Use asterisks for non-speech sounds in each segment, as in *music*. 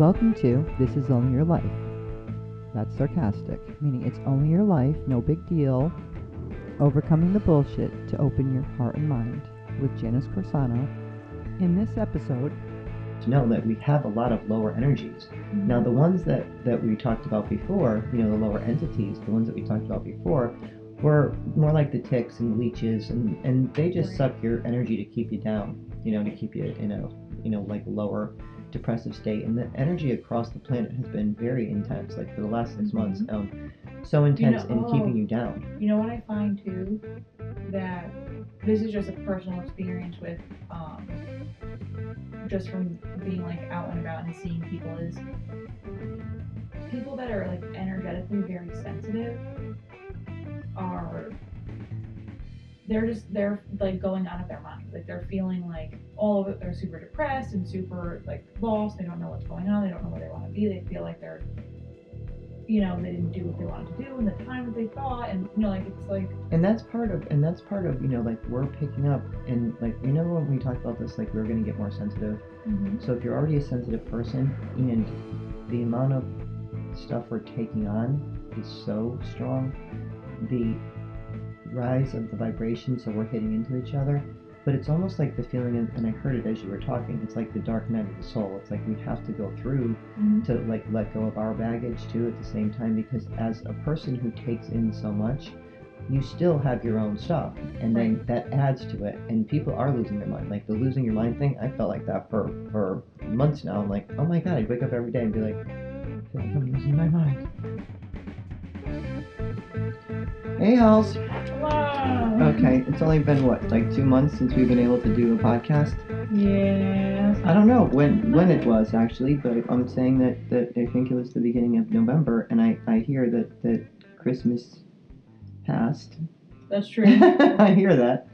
Welcome to This Is Only Your Life. That's sarcastic, meaning it's only your life, no big deal. Overcoming the bullshit to open your heart and mind with Janice Corsano. In this episode, to know that we have a lot of lower energies. Now, the ones that, that we talked about before, you know, the lower entities, the ones that we talked about before, were more like the ticks and leeches, and, and they just suck your energy to keep you down, you know, to keep you in a, you know, like lower depressive state. And the energy across the planet has been very intense, like for the last 6 months, um, so intense know- in oh. keeping you down. You know what I find too? That this is just a personal experience with, um, just from being like out and about and seeing people is people that are like energetically very sensitive are they're just they're like going out of their mind. Like they're feeling like all of it they're super depressed and super like lost. They don't know what's going on. They don't know where they want to be. They feel like they're you know they didn't do what they wanted to do in the time that they thought. And you know like it's like and that's part of and that's part of you know like we're picking up and like you know when we talked about this like we are going to get more sensitive? Mm-hmm. So if you're already a sensitive person and the amount of stuff we're taking on is so strong the rise of the vibration so we're hitting into each other. But it's almost like the feeling and and i heard it as you were talking it's like the dark night of the soul. It's like we have to go through mm-hmm. to like let go of our baggage too at the same time because as a person who takes in so much you still have your own stuff and then that adds to it. And people are losing their mind. Like the losing your mind thing i felt like that for for months now. I'm like oh my god i'd wake up every day and be like i feel like i'm losing my mind hey Halls. wow okay it's only been what like two months since we've been able to do a podcast yeah I don't know when when it was actually, but I'm saying that, that I think it was the beginning of November, and I, I hear that, that Christmas passed. that's *laughs* true I hear that.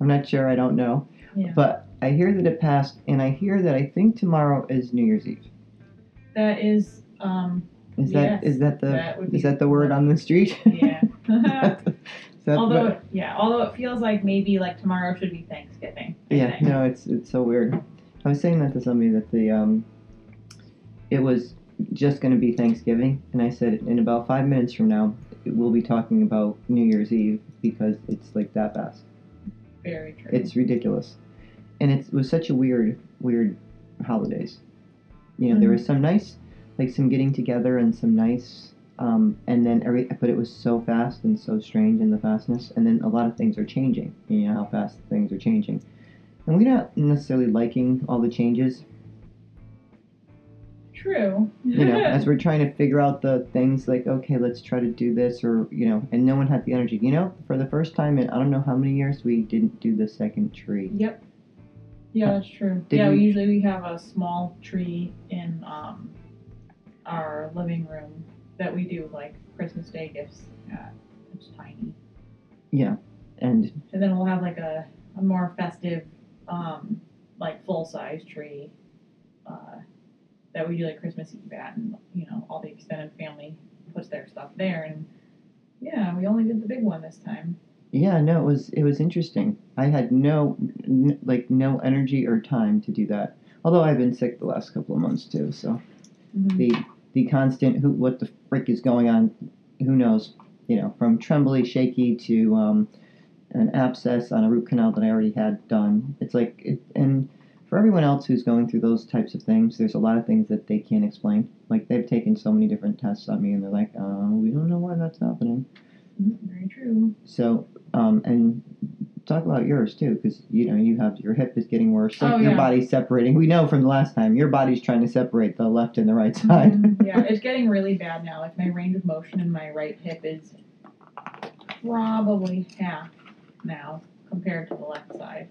I'm not sure. I don't know, yeah but I hear that it passed, and I hear that I think tomorrow is New Year's Eve. that is um Is that is Yes, that the that is that the word on the street? *laughs* yeah *laughs* *laughs* that although it- yeah although it feels like maybe like tomorrow should be thanksgiving I Yeah, think. no, it's it's so weird. I was saying that to somebody that the um, it was just going to be Thanksgiving, and I said in about five minutes from now we'll be talking about New Year's Eve because it's like that fast. very true It's ridiculous, and it's, it was such a weird, weird holidays. You know, there was some nice, like some getting together and some nice, um, and then every, but it was so fast and so strange in the fastness, and then a lot of things are changing. You know how fast things are changing, and we're not necessarily liking all the changes. true You know, *laughs* as we're trying to figure out the things like, okay, let's try to do this, or you know, and no one had the energy. You know, for the first time in I don't know how many years, we didn't do the second tree. Yep. Yeah, that's true. Did yeah, we- we usually we have a small tree in um our living room that we do like Christmas Day gifts at. It's tiny. Yeah, and And then we'll have like a, a more festive um like full size tree uh that we do like Christmas Eve at and you know, all the extended family puts their stuff there and yeah, we only did the big one this time. Yeah, no, it was it was interesting. I had no n- like no energy or time to do that. Although I've been sick the last couple of months too, so the the constant who what the frick is going on, who knows? You know, from trembly, shaky to um, an abscess on a root canal that I already had done. It's like it, and for everyone else who's going through those types of things, there's a lot of things that they can't explain. Like they've taken so many different tests on me, and they're like, uh, we don't know why that's happening. Mhm, Very true. So, um, and talk about yours too, because you know you have your hip is getting worse. Like Oh, your body's separating. We know from the last time your body's trying to separate the left and the right side. Mhm, yeah, it's getting really bad now. Like my range of motion in my right hip is probably half now compared to the left side.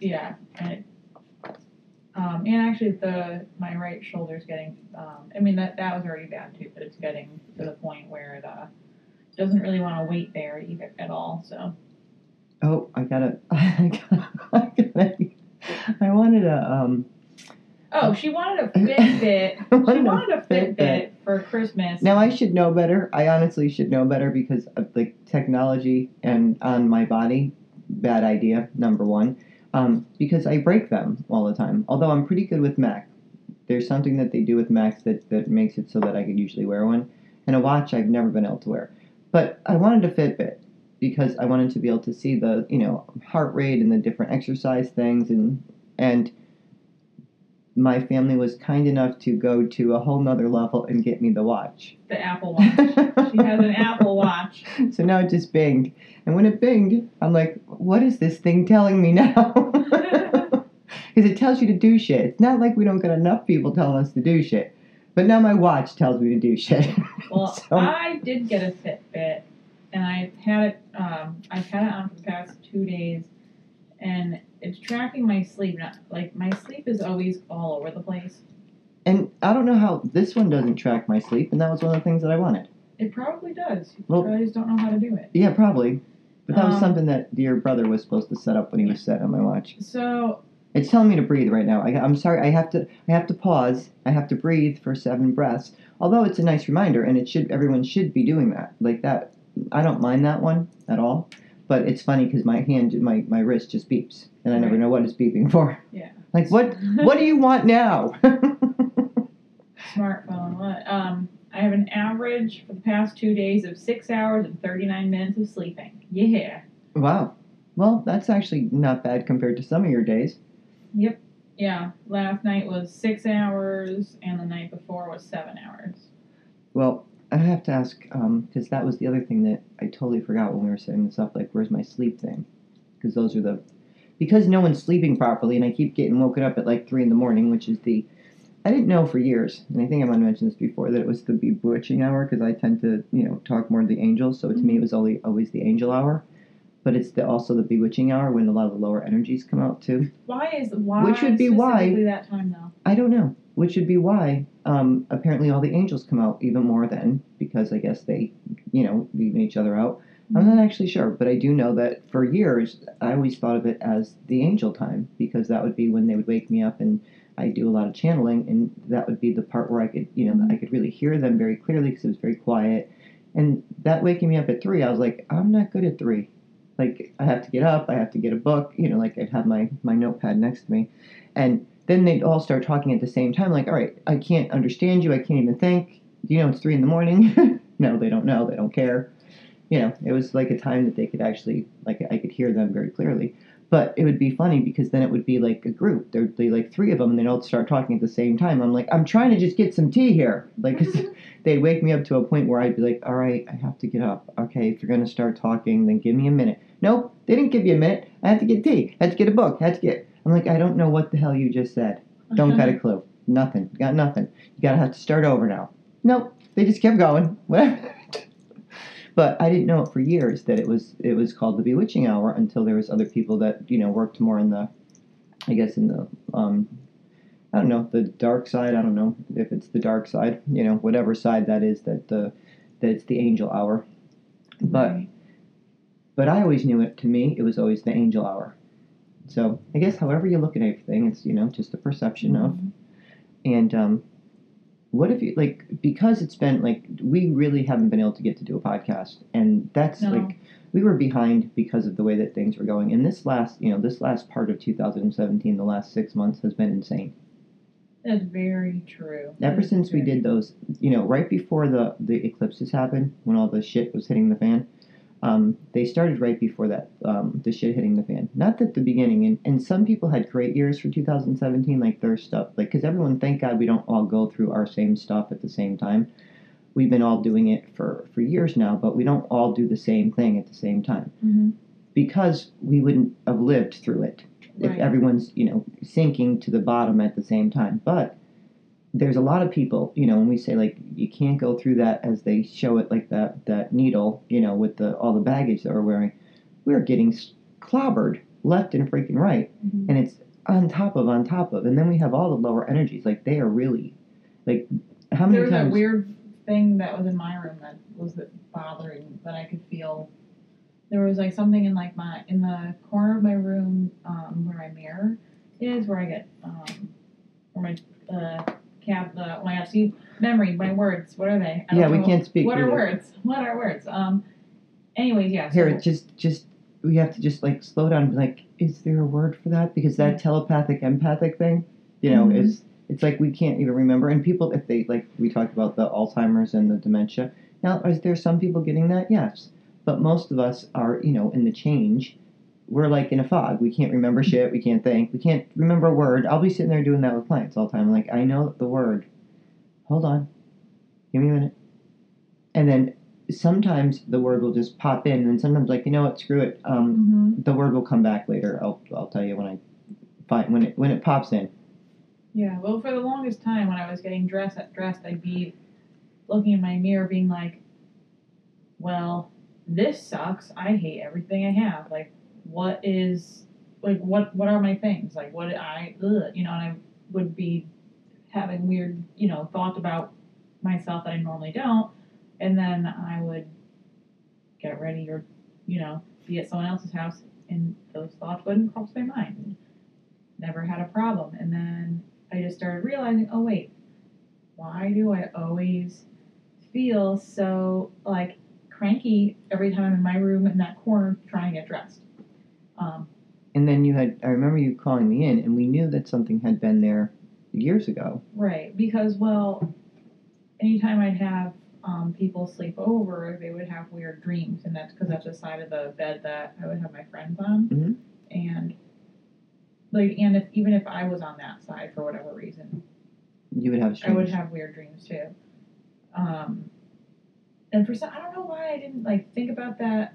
Yeah, and it, um, and actually the my right shoulder's getting. Um, I mean that that was already bad too, but it's getting to the point where it uh, doesn't really want to wait there either at all. So oh, I gotta, *laughs* I gotta, I gotta. I wanted a um. oh, she wanted a Fitbit. I *laughs* She wanted a a Fitbit. Fitbit for Christmas. Now I should know better. I honestly should know better because of the technology and on my body. Bad idea, number one. Um, because I break them all the time. Although I'm pretty good with Mac. There's something that they do with Max that, that makes it so that I could usually wear one. And a watch I've never been able to wear. But I wanted a Fitbit because I wanted to be able to see the, you know, heart rate and the different exercise things and and my family was kind enough to go to a whole nother level and get me the watch. The Apple Watch. she has an Apple Watch. *laughs* So now it just binged. And when it binged, I'm like, what is this thing telling me now? *laughs* Because it tells you to do shit. It's not like we don't get enough people telling us to do shit. But now my watch tells me to do shit. *laughs* Well, So- I did get a Fitbit, and I had it. Um, I've had it on for the past two days, and it's tracking my sleep. Not, like my sleep is always all over the place. and I don't know how this one doesn't track my sleep, and that was one of the things that I wanted. It probably does. You Well- probably just don't know how to do it. Yeah, probably. But that was Um, something that your brother was supposed to set up when he was set on my watch. So It's telling me to breathe right now. I, I'm sorry. I have to. I have to pause. I have to breathe for seven breaths. Although it's a nice reminder, and it should. Everyone should be doing that. Like that. I don't mind that one at all. But it's funny because my hand, my my wrist just beeps, and I never Right. know what it's beeping for. Yeah. Like what? *laughs* What do you want now? *laughs* smartphone. What? Um, I have an average for the past two days of six hours and thirty nine minutes of sleeping. Yeah. wow. Well, that's actually not bad compared to some of your days. Yep. Yeah. Last night was six hours, and the night before was seven hours. Well, I have to ask um, because that was the other thing that I totally forgot when we were setting this up. Like, where's my sleep thing? Because those are the because no one's sleeping properly, and I keep getting woken up at like three in the morning, which is the I didn't know for years, and I think I might have mentioned this before that it was the bewitching hour because I tend to you know talk more to the angels, so to me mm-hmm. it was always always the angel hour, but it's the, also the bewitching hour when a lot of the lower energies come out too. Why is why? Which would be why- that time though. I don't know, which would be why um, apparently all the angels come out even more then because I guess they, you know, leaving each other out. I'm not actually sure, but I do know that for years I always thought of it as the angel time because that would be when they would wake me up and I do a lot of channeling, and that would be the part where I could, you know, I could really hear them very clearly because it was very quiet. And that waking me up at three, I was like, I'm not good at three. Like I have to get up, I have to get a book, you know, like I'd have my my notepad next to me, and then they'd all start talking at the same time. Like, all right, I can't understand you, I can't even think. You know, it's three in the morning. *laughs* no, they don't know, they don't care. You know, it was like a time that they could actually, like, I could hear them very clearly. But it would be funny because then it would be like a group. There'd be like three of them, and they'd all start talking at the same time. I'm like, I'm trying to just get some tea here. *laughs* Like, *laughs* they'd wake me up to a point where I'd be like, all right, I have to get up. Okay, if you're going to start talking, then give me a minute. Nope, they didn't give you a minute. I had to get tea. I had to get a book. I had to get. I'm like, I don't know what the hell you just said. Don't got a clue. Nothing. Got nothing. You gotta have to start over now. Nope. They just kept going. *laughs* Whatever. but I didn't know it for years that it was it was called the bewitching hour until there was other people that you know worked more in the, I guess in the um, I don't know the dark side. I don't know if it's the dark side. You know whatever side that is that the that it's the angel hour. But Right. but I always knew it. To me, it was always the angel hour. So I guess however you look at everything, it's you know just a perception of. Mhm. And um, what if you like because it's been like we really haven't been able to get to do a podcast, and that's No. like we were behind because of the way that things were going. And this last you know this last part of 2017, the last six months has been insane. That's very true. Ever That's since we did those, you know, right before the the eclipses happened, when all the shit was hitting the fan, um, they started right before that, um, the shit hitting the fan. Not at the beginning, and, and some people had great years for 2017, like their stuff, like because everyone, thank God, we don't all go through our same stuff at the same time. We've been all doing it for for years now, but we don't all do the same thing at the same time Mhm. because we wouldn't have lived through it if Right. everyone's you know sinking to the bottom at the same time but there's a lot of people you know when we say like you can't go through that as they show it like that that needle you know with the all the baggage that we're wearing we're getting clobbered left and freaking right Mhm. and it's on top of on top of and then we have all the lower energies like they are really like how many There was times that weird thing that was in my room that was that bothering that I could feel. There was like something in like my in the corner of my room um, where my mirror is, where I get um, where my uh, cap the when I have memory, my words. What are they? I don't yeah we know. can't speak What are either. words? What are words? Um. Anyways, yeah. Here, so- just just we have to just like slow down and be like, is there a word for that? Because that telepathic empathic thing, you know, Mhm. is It's like we can't even remember. And people, if they like, we talked about the Alzheimer's and the dementia. Now, is there some people getting that? Yes, but most of us are, you know, in the change. We're like in a fog. We can't remember shit. We can't think. We can't remember a word. I'll be sitting there doing that with clients all the time. Like I know the word. Hold on. Give me a minute. And then sometimes the word will just pop in, and sometimes like you know what, screw it. Um, Mm-hmm. the word will come back later. I'll I'll tell you when I find when it when it pops in. Yeah, well, for the longest time when I was getting dressed, dressed, I'd be looking in my mirror, being like, "Well, this sucks. I hate everything I have. Like, what is like what what are my things? Like, what I ugh, you know?" And I would be having weird, you know, thoughts about myself that I normally don't, and then I would get ready or, you know, be at someone else's house, and those thoughts wouldn't cross my mind. Never had a problem, and then I just started realizing, oh wait, why do I always feel so like cranky every time I'm in my room in that corner trying to get dressed? Um, And then you had I remember you calling me in, and we knew that something had been there years ago. right, because well, anytime I'd have um, people sleep over, they would have weird dreams, and that's because that's the side of the bed that I would have my friends on, Mhm. and like, and if even if I was on that side for whatever reason, You would have I would have weird dreams too. Um, and for some, I don't know why I didn't like think about that.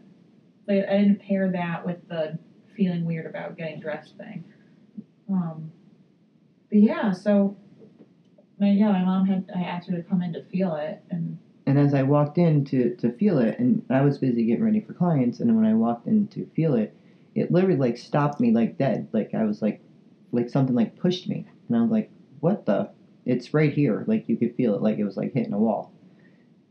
Like I didn't pair that with the feeling weird about getting dressed thing. Um, but yeah, so my yeah, my mom had I asked her to come in to feel it, and And as I walked in to, to feel it, and I was busy getting ready for clients, and when I walked in to feel it, it literally like stopped me like dead. Like I was like, like something like pushed me, and I was like, what the? It's right here. Like you could feel it, like it was like hitting a wall.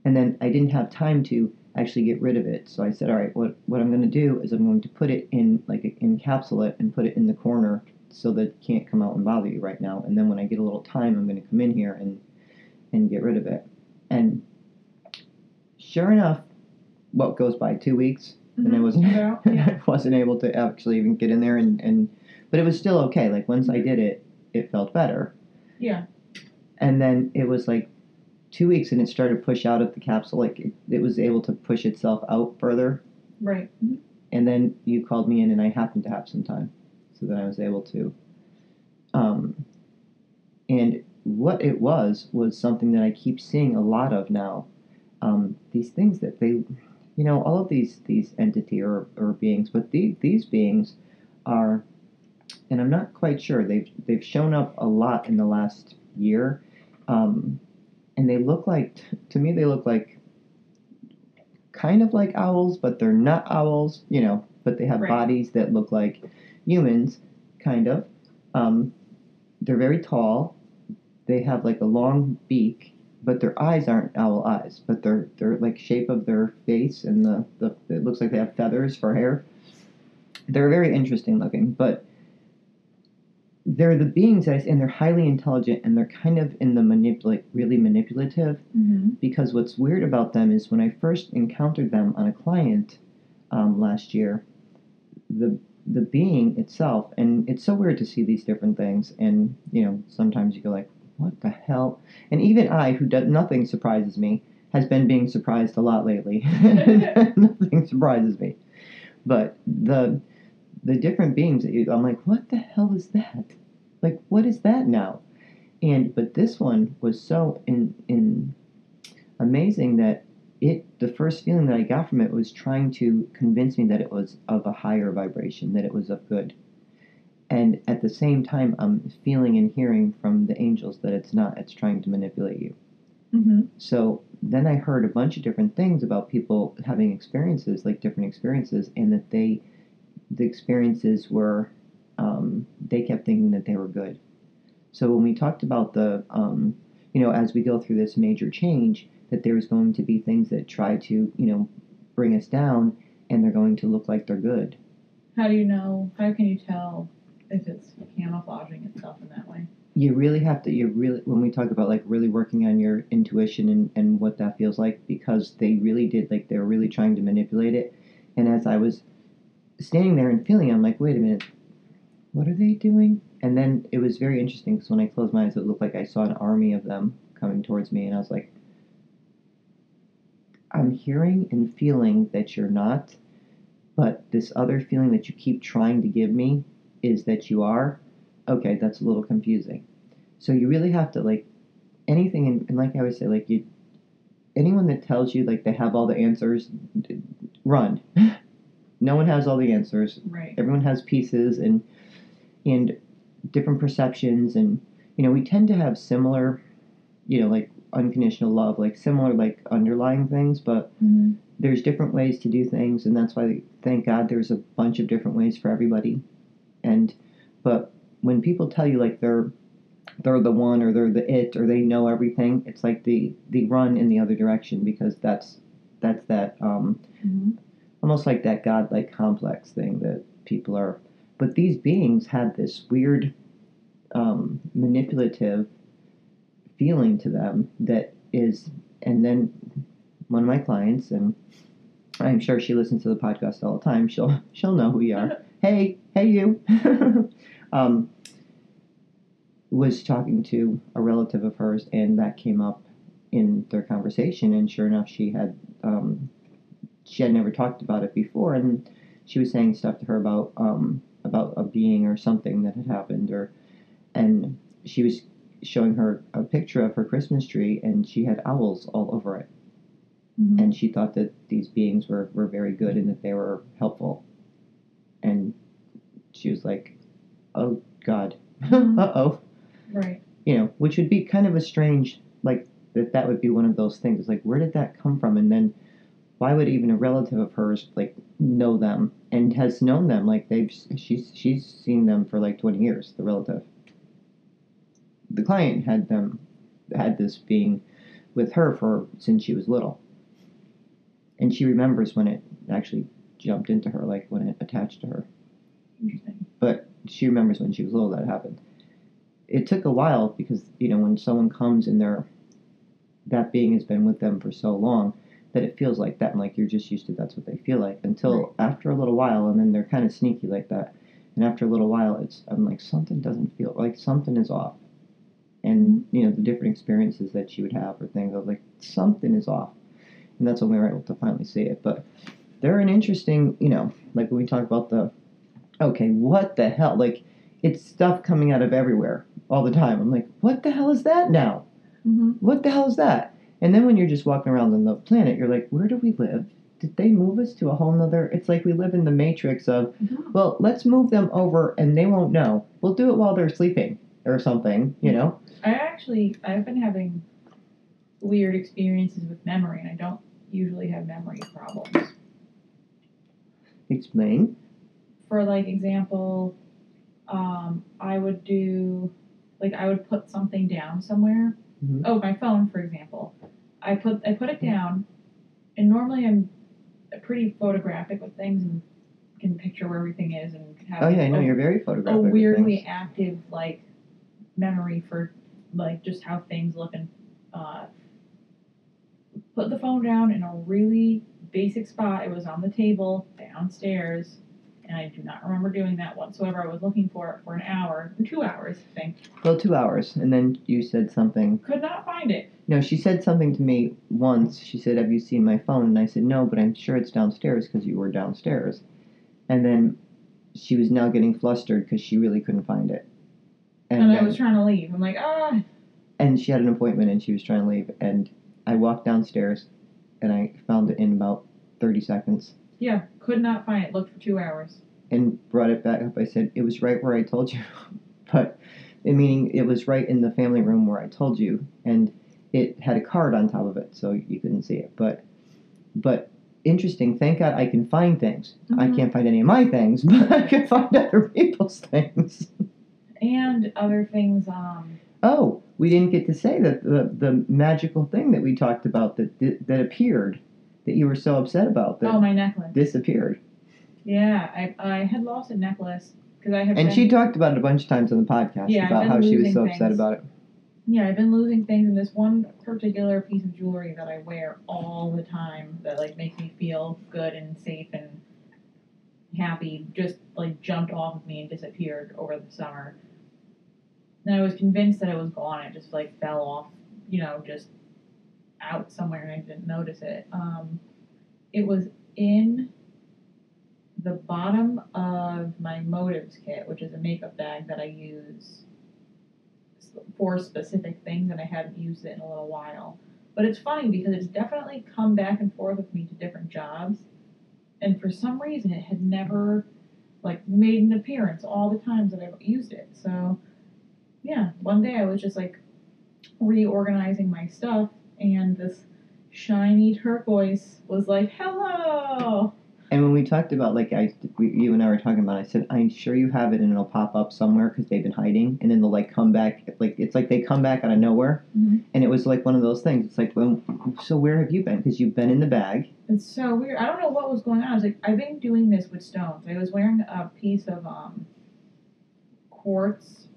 And then I didn't have time to actually get rid of it, so I said, all right, what what I'm going to do is I'm going to put it in like encapsulate it and put it in the corner so that it can't come out and bother you right now. And then when I get a little time, I'm going to come in here and and get rid of it. And sure enough, what goes by two weeks, and I Mhm. wasn't About, yeah. *laughs* I wasn't able to actually even get in there and, and but it was still okay. Like once I did it, it felt better. Yeah. And then it was like two weeks and it started to push out of the capsule. Like it, it was able to push itself out further. right. And then you called me in and I happened to have some time. So then I was able to. Um, and what it was was something that I keep seeing a lot of now. Um, these things that they, you know, all of these these entity or, or beings, but the, these beings are, and I'm not quite sure. They've they've shown up a lot in the last year, um, and they look like to me they look like kind of like owls, but they're not owls, you know. But they have Right. bodies that look like humans, kind of. Um, they're very tall. They have like a long beak, but their eyes aren't owl eyes. But they're they're like shape of their face and the, the it looks like they have feathers for hair. They're very interesting looking, but they're the beings that I, and they're highly intelligent and they're kind of in the manipulate really manipulative Mm-hmm. because what's weird about them is when I first encountered them on a client um, last year, the the being itself, and it's so weird to see these different things, and you know sometimes you go like, what the hell? And even I, who does nothing surprises me, has been being surprised a lot lately. *laughs* *laughs* nothing surprises me, but the the different beings that you, I'm like, what the hell is that? Like, what is that now? And but this one was so in in amazing that it the first feeling that I got from it was trying to convince me that it was of a higher vibration, that it was of good. And at the same time I'm feeling and hearing from the angels that it's not, it's trying to manipulate you. Mm-hmm. So then I heard a bunch of different things about people having experiences, like different experiences, and that they, the experiences were, um, they kept thinking that they were good. So when we talked about the, um, you know, as we go through this major change, that there's going to be things that try to, you know, bring us down, and they're going to look like they're good. How do you know? How can you tell if it's camouflaging itself in that way? you really have to you really when we talk about like really working on your intuition and, and what that feels like because they really did like they were really trying to manipulate it and as i was standing there and feeling i'm like wait a minute what are they doing? And then it was very interesting because when I closed my eyes, it looked like I saw an army of them coming towards me, and I was like, I'm hearing and feeling that you're not, but this other feeling that you keep trying to give me is that you are. Okay, that's a little confusing. So you really have to like anything, and, and like I always say, like you, anyone that tells you like they have all the answers, run. *laughs* no one has all the answers. Right. Everyone has pieces and and different perceptions, and you know we tend to have similar, you know, like unconditional love, like similar like underlying things, but Mm-hmm. there's different ways to do things and that's why thank god there's a bunch of different ways for everybody and but when people tell you like they're they're the one or they're the it or they know everything it's like the the run in the other direction because that's that's that um Mm-hmm. Almost like that godlike complex thing that people are but these beings had this weird um, manipulative feeling to them that is and then one of my clients and i'm sure she listens to the podcast all the time she'll *laughs* she'll know who you are. *laughs* Hey hey you. *laughs* Um, was talking to a relative of hers and that came up in their conversation and sure enough she had um, she had never talked about it before and she was saying stuff to her about um, about a being or something that had happened or and she was showing her a picture of her christmas tree and she had owls all over it Mm-hmm. and she thought that these beings were, were very good and that they were helpful and she was like oh god Mhm. *laughs* uh-oh Right. you know which would be kind of a strange like that that would be one of those things It's like where did that come from and then why would even a relative of hers like know them and has known them like they've she's she's seen them for like 20 years the relative the client had them had this being with her for since she was little and she remembers when it actually jumped into her like when it attached to her Interesting. but she remembers when she was little that happened. It took a while because you know when someone comes and they're that being has been with them for so long that it feels like that and like you're just used to that's what they feel like until after a little while and then they're kind of sneaky like that and after a little while it's I'm like something doesn't feel like something is off and you know the different experiences that she would have or things I was like something is off and that's when we were able to finally see it but they're an interesting you know like when we talk about the okay, what the hell? Like, it's stuff coming out of everywhere all the time. I'm like, what the hell is that now? Mm-hmm. What the hell is that? And then when you're just walking around on the planet, you're like, where do we live? Did they move us to a whole nother? It's like we live in the matrix of, well, let's move them over and they won't know. We'll do it while they're sleeping or something, you know? I actually I've been having weird experiences with memory, and I don't usually have memory problems. Explain. For like example, um, I would do like I would put something down somewhere. Mhm. Oh, my phone, for example. I put I put it down, and normally I'm pretty photographic with things and can picture where everything is and have Oh, yeah, I know. You're very photographic. with weirdly active like memory for like just how things look and uh, put the phone down in a really basic spot. It was on the table downstairs, and I do not remember doing that whatsoever. I was looking for it for an hour, two hours, I think. Well, two hours. And then you said something Could not find it. No, she said something to me once. She said, "Have you seen my phone?" And I said, "No, but I'm sure it's downstairs because you were downstairs." And then she was now getting flustered because she really couldn't find it. And, And I then- was trying to leave. I'm like, ah, and she had an appointment and she was trying to leave. And I walked downstairs, and I found it in about thirty seconds. Yeah, could not find it. Looked for two hours. and brought it back up. I said, It was right where I told you. *laughs* but, I meaning, it was right in the family room where I told you. And it had a card on top of it, so you couldn't see it. But, but interesting. Thank God I can find things. I Mhm. can't find any of my things, *laughs* but I can find other people's things. And other things. Um, Oh, we didn't get to say that the, the magical thing that we talked about that, that, that appeared, that you were so upset about, that oh, my necklace. disappeared. Yeah, I I had lost a necklace because I had. And been- she talked about it a bunch of times on the podcast Yeah, about how she was so upset about it. Yeah, I've been losing things, and this one particular piece of jewelry that I wear all the time that like makes me feel good and safe and happy just like jumped off of me and disappeared over the summer. And I was convinced that it was gone. It just like fell off, you know, just out somewhere and I didn't notice it. Um, it was in the bottom of my motives kit, which is a makeup bag that I use for specific things, and I hadn't used it in a little while. But it's funny because it's definitely come back and forth with me to different jobs, and for some reason it had never like made an appearance all the times that I've used it. So yeah, one day I was just like reorganizing my stuff, and this shiny turquoise was like, "Hello." And when we talked about like I, we, you and I were talking about, I said I'm sure you have it and it'll pop up somewhere because they've been hiding, and then they'll like come back. Like it's like they come back out of nowhere, Mhm. and it was like one of those things. It's like, well, so where have you been? Because you've been in the bag. It's so weird. I don't know what was going on. I was like, I've been doing this with stones. I was wearing a piece of um, quartz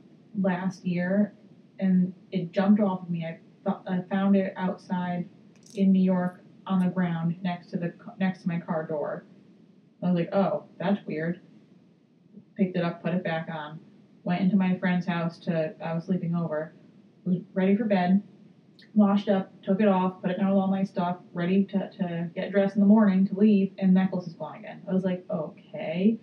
last year, and it jumped off of me. I, I found it outside in New York on the ground next to the next to my car door. I was like, oh, that's weird. Picked it up, put it back on. Went into my friend's house to. I was sleeping over. Was ready for bed washed up, took it off, put it down with all my stuff, ready to, to get dressed in the morning to leave, and necklace is gone again. I was like, okay,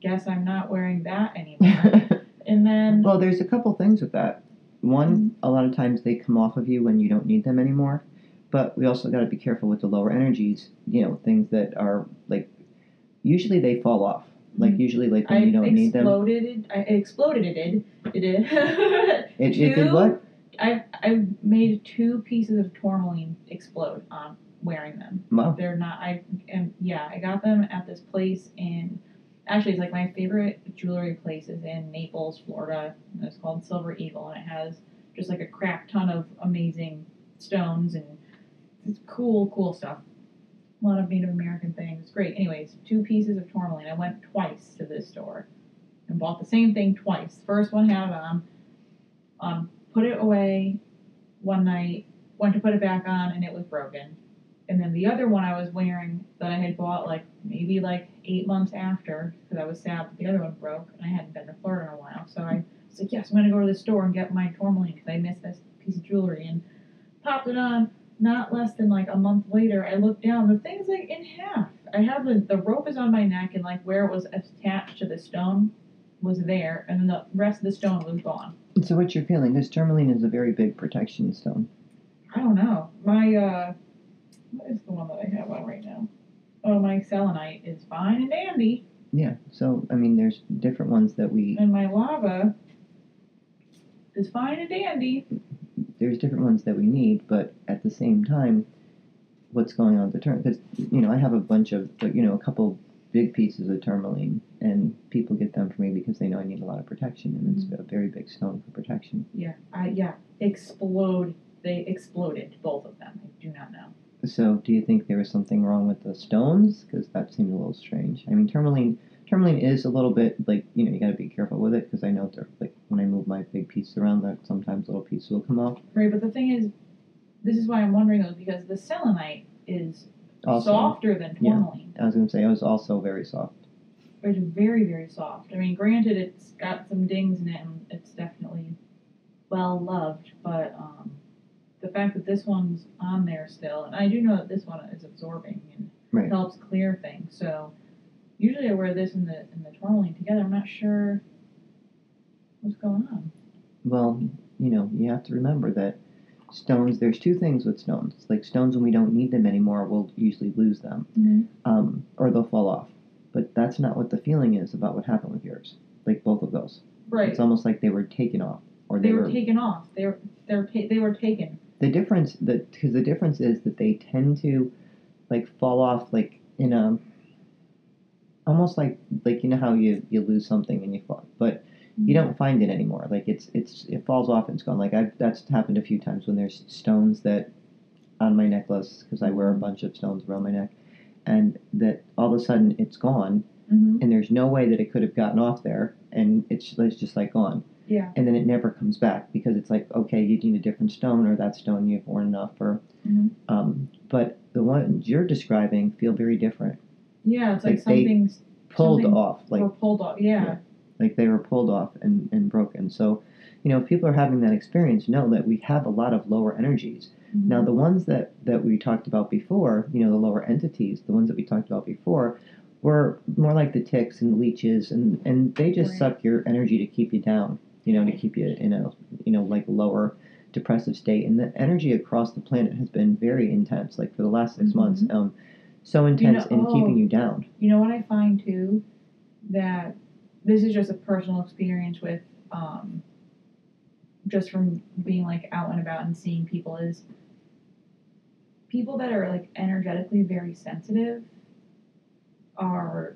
guess I'm not wearing that anymore. *laughs* and then, well, there's a couple things with that. One, a lot of times they come off of you when you don't need them anymore. But we also got to be careful with the lower energies. You know, things that are like usually they fall off. Like Mhm. usually, like when I you don't need them. exploded it. I exploded it. Did it did? *laughs* It, it did what? I I made two pieces of tourmaline explode on wearing them. Wow. They're not. I and yeah, I got them at this place in. Actually, it's like my favorite jewelry place is in Naples, Florida. It's called Silver Eagle, and it has just like a crap ton of amazing stones and it's cool, cool stuff. A lot of Native American things. It's great. Anyways, two pieces of tourmaline. I went twice to this store and bought the same thing twice. First one had it on. Um, put it away one night. Went to put it back on and it was broken. And then the other one I was wearing that I had bought like maybe like eight months after because I was sad that the other one broke and I hadn't been to Florida in a while. So I was like, yes, I'm gonna go to the store and get my tourmaline because I missed this piece of jewelry and popped it on. Not less than like a month later, I looked down. The thing's like in half. I have the the rope is on my neck and like where it was attached to the stone was there, and then the rest of the stone was gone. And so what you're feeling? This tourmaline is a very big protection stone. I don't know. My uh, is the one that I have on right now? Oh, my selenite is fine and dandy, Yeah. So I mean, there's different ones that we and my lava is fine and dandy. there's different ones that we need, but at the same time, what's going on with the turn? Because you know, I have a bunch of you know a couple big pieces of tourmaline, and people get them for me because they know I need a lot of protection, and it's mm-hmm. a very big stone for protection. Yeah, I yeah, explode. They exploded, both of them. I do not know. So, do you think there was something wrong with the stones? Because that seemed a little strange. I mean, tourmaline tourmaline is a little bit like you know you got to be careful with it because I know they're like when I move my big pieces around, that sometimes little pieces will come off. Right, but the thing is, this is why I'm wondering though, because the selenite is Also, softer than tourmaline. yeah. I was going to say it was also very soft. It's very, very soft. I mean, granted, it's got some dings in it, and it's definitely well loved, but um, the fact that this one's on there still, and I do know that this one is absorbing and Right. helps clear things. So usually I wear this and the and the tourmaline together. I'm not sure what's going on. Well, you know, you have to remember that stones. There's two things with stones. It's Like stones, when we don't need them anymore, we'll usually lose them, Mm-hmm. um, or they'll fall off. But that's not what the feeling is about what happened with yours. Like both of those. Right. It's almost like they were taken off, or they were taken off. They were they were ta- they were taken. The difference that because the difference is that they tend to like fall off like in a almost like like you know how you you lose something and you fall but you don't find it anymore. Like it's it's it falls off and it's gone. Like i that's happened a few times when there's stones that on my necklace because i wear a bunch of stones around my neck and that all of a sudden it's gone Mm-hmm. and there's no way that it could have gotten off there and it's, it's just like gone Yeah. and then it never comes back because it's like okay you need a different stone or that stone you've worn enough or Mhm. um, but the ones you're describing feel very different Yeah. It's like, Like, something's pulled Something off, like were pulled off. Yeah. like they were pulled off and, and broken. So, you know, if people are having that experience, know that we have a lot of lower energies. Mm-hmm. Now, the ones that, that we talked about before, you know, the lower entities, the ones that we talked about before, were more like the ticks and leeches, and, and they just Right. suck your energy to keep you down, you know, to keep you in a, you know, like lower depressive state. And the energy across the planet has been very intense, like for the last 6 Mhm. months, um, so intense know- in keeping oh. you down. You know what I find too? That this is just a personal experience with, um, just from being like out and about and seeing people is people that are like energetically very sensitive are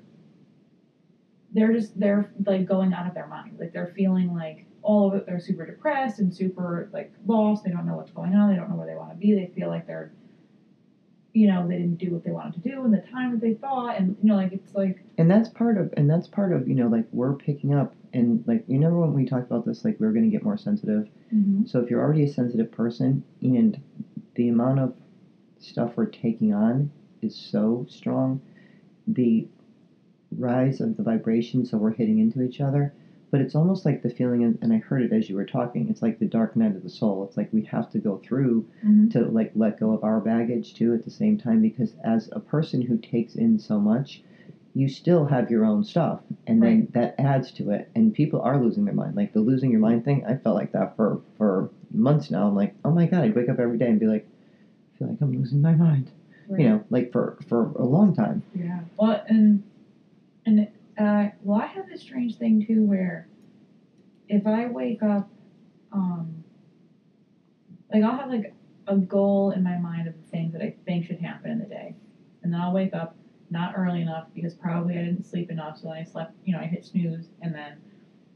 they're just they're like going out of their mind. Like they're feeling like all of it they're super depressed and super like lost. They don't know what's going on. They don't know where they want to be. They feel like they're you know they didn't do what they wanted to do in the time that they thought. And you know like it's like and that's part of and that's part of you know like we're picking up and like you remember when we talked about this like we are going to get more sensitive? Mm-hmm. So if you're already a sensitive person and the amount of stuff we're taking on is so strong the rise of the vibration so we're hitting into each other. But it's almost like the feeling and, i heard it as you were talking it's like the dark night of the soul. It's like we have to go through mm-hmm. to like let go of our baggage too at the same time because as a person who takes in so much you still have your own stuff and then that adds to it and people are losing their mind. Like the losing your mind thing i felt like that for for months now. I'm like oh my god i'd wake up every day and be like i feel like i'm losing my mind you know like for for a long time. Yeah. Well, and and uh, well, I have this strange thing too, where if I wake up, um, like I'll have like a goal in my mind of the things that I think should happen in the day, and then I'll wake up not early enough because probably I didn't sleep enough, so then I slept, you know, I hit snooze, and then,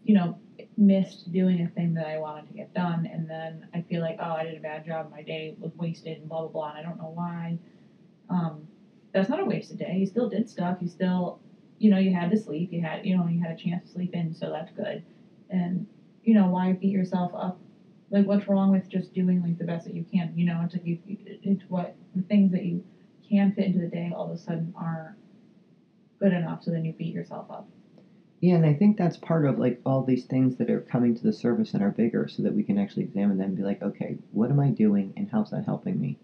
you know, missed doing a thing that I wanted to get done, and then I feel like, oh, I did a bad job, my day was wasted, and blah blah blah, and I don't know why. Um, that's not a wasted day. You still did stuff. You still, you know, you had to sleep. You had, you know, you had a chance to sleep in, so that's good. And you know, why beat yourself up? Like, what's wrong with just doing like the best that you can? You know, it's like you, it's what the things that you can fit into the day all of a sudden aren't good enough, so then you beat yourself up. yeah and i think that's part of like all these things that are coming to the surface and are bigger so that we can actually examine them and be like okay what am i doing and how's that helping me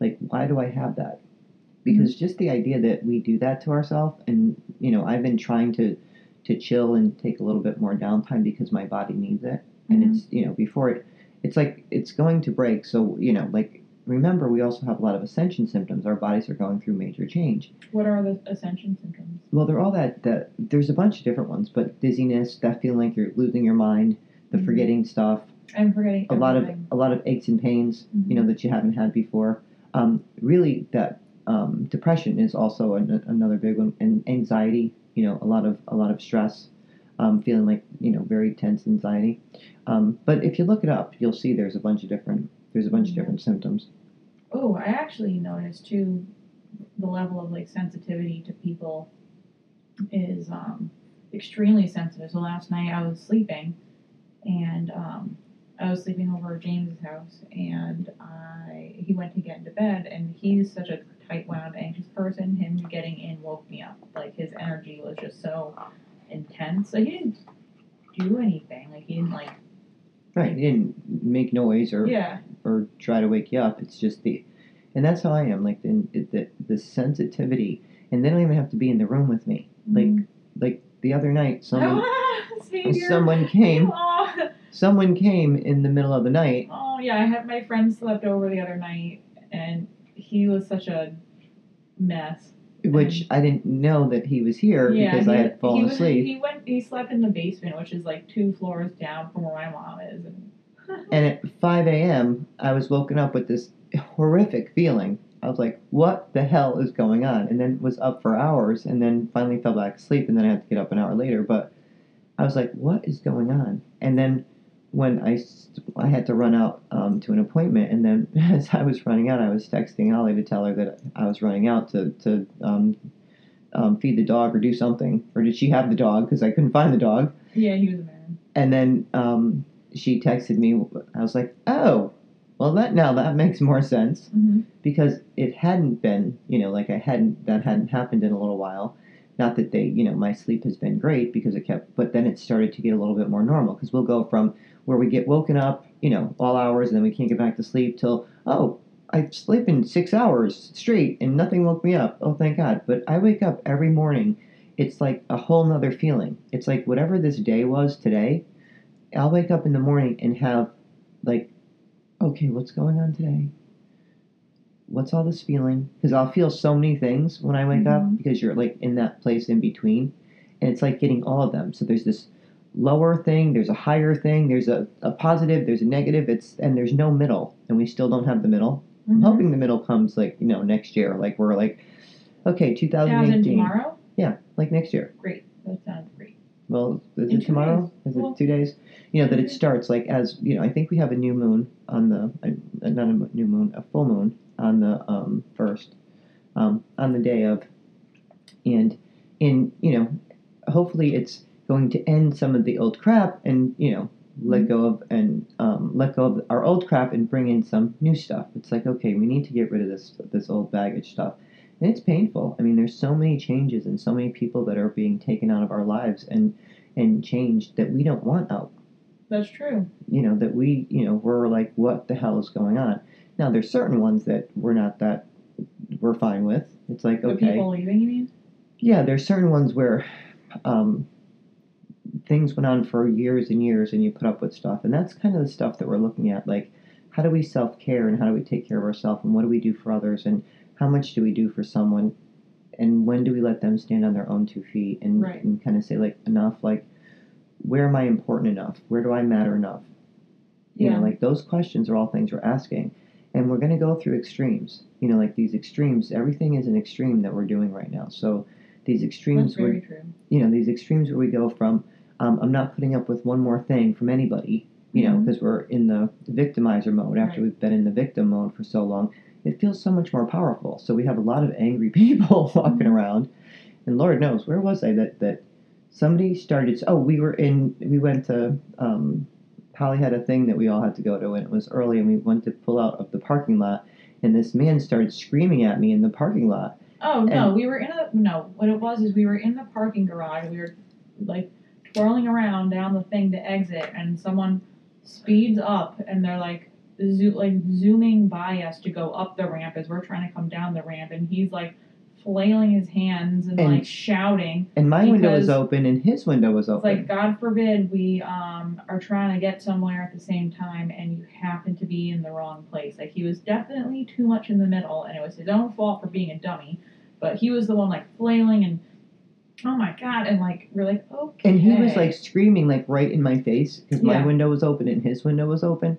like why do i have that because just the idea that we do that to ourselves and you know i've been trying to to chill and take a little bit more downtime because my body needs it. And Mhm. it's you know before it it's like it's going to break. So you know like remember we also have a lot of ascension symptoms. Our bodies are going through major change. What are the ascension symptoms? well they're all that that there's a bunch of different ones but dizziness that feeling like you're losing your mind the Mhm. forgetting stuff I'm forgetting a lot of a lot of aches and pains you know that you haven't had before. Um, really that um, depression is also an, another big one. And anxiety you know a lot of a lot of stress um, feeling like you know very tense anxiety. Um, but if you look it up you'll see there's a bunch of different there's a bunch of different symptoms. Oh, I actually noticed too the level of like sensitivity to people is um, extremely sensitive. So last night I was sleeping and um, I was sleeping over at James's house and I he went to get into bed and he's such a tight wound anxious person. Him getting in woke me up. Like his energy was just so intense. Like he didn't do anything. Like he didn't like right he didn't make noise or yeah. or try to wake you up. It's just the, and that's how I am. Like the the, the sensitivity, and they don't even have to be in the room with me. Like mm-hmm. like the other night, someone *laughs* someone came someone came in the middle of the night. oh yeah, I had my friend slept over the other night, and he was such a mess. Which I didn't know that he was here yeah, because he, I had fallen he was, asleep. He went. He slept in the basement, which is like two floors down from where my mom is. And *laughs* And at 5 a.m., I was woken up with this horrific feeling. I was like, what the hell is going on? And then was up for hours and then finally fell back asleep and then I had to get up an hour later. But I was like, what is going on? And then when I, I had to run out um, to an appointment, and then *laughs* as I was running out, I was texting Holly to tell her that I was running out to, to um, um, feed the dog or do something. Or did she have the dog? Because I couldn't find the dog. yeah, he was a man. And then um, she texted me. I was like, "Oh, well, that now that makes more sense Mm-hmm. because it hadn't been, you know, like I hadn't that hadn't happened in a little while." not that they you know my sleep has been great because it kept but then it started to get a little bit more normal because we'll go from where we get woken up you know all hours and then we can't get back to sleep till oh i sleep in six hours straight and nothing woke me up oh thank god but i wake up every morning it's like a whole nother feeling it's like whatever this day was today i'll wake up in the morning and have like okay what's going on today what's all this feeling? Because I'll feel so many things when I wake Mhm. up because you're like in that place in between. And it's like getting all of them. So there's this lower thing, there's a higher thing, there's a, a positive, there's a negative, it's and there's no middle. And we still don't have the middle. I'm Mhm. hoping the middle comes like, you know, next year. Like we're like, okay, As in 2018. tomorrow? Yeah, like next year. Great. That sounds great. Well, is In it tomorrow? Is Well- it two days? You know that it starts like as you know. I think we have a new moon on the uh, not a new moon, a full moon on the um, first, um, on the day of, and in you know, hopefully it's going to end some of the old crap and you know let go of and um, let go of our old crap and bring in some new stuff. It's like okay, we need to get rid of this this old baggage stuff. And it's painful. I mean, there's so many changes and so many people that are being taken out of our lives and and changed that we don't want out. That's true. You know, that we, you know, we're like, what the hell is going on? Now, there's certain ones that we're not that we're fine with. It's like, okay, The people leaving, you mean? yeah, there's certain ones where um, things went on for years and years, and you put up with stuff, and that's kind of the stuff that we're looking at. Like, how do we self care, and how do we take care of ourselves, and what do we do for others, and how much do we do for someone, and when do we let them stand on their own two feet, and, Right. and kind of say like enough, like where am I important enough, where do I matter enough, you Yeah. know, like those questions are all things we're asking. And we're going to go through extremes. You know, like these extremes, everything is an extreme that we're doing right now. So these extremes where you know these extremes where we go from um, i'm not putting up with one more thing from anybody you know Mhm. because we're in the victimizer mode after Right. we've been in the victim mode for so long it feels so much more powerful so we have a lot of angry *laughs* people *laughs* walking Mhm. around and lord knows where was i that that somebody started oh we were in we went to um, holly had a thing that we all had to go to and it was early and we went to pull out of the parking lot and this man started screaming at me in the parking lot Oh no, And- we were in a no. What it was is we were in the parking garage. We were like twirling around down the thing to exit, and someone speeds up, and they're like zo- like zooming by us to go up the ramp as we're trying to come down the ramp, and he's like flailing his hands and, And- like shouting. and my window was open and his window was It's open like God forbid we um are trying to get somewhere at the same time, and you happen to be in the wrong place. Like he was definitely too much in the middle, and it was his own fault for being a dummy. But he was the one like flailing and oh my god, and like we're like okay. And he was like screaming like right in my face because my window was open and his window was open.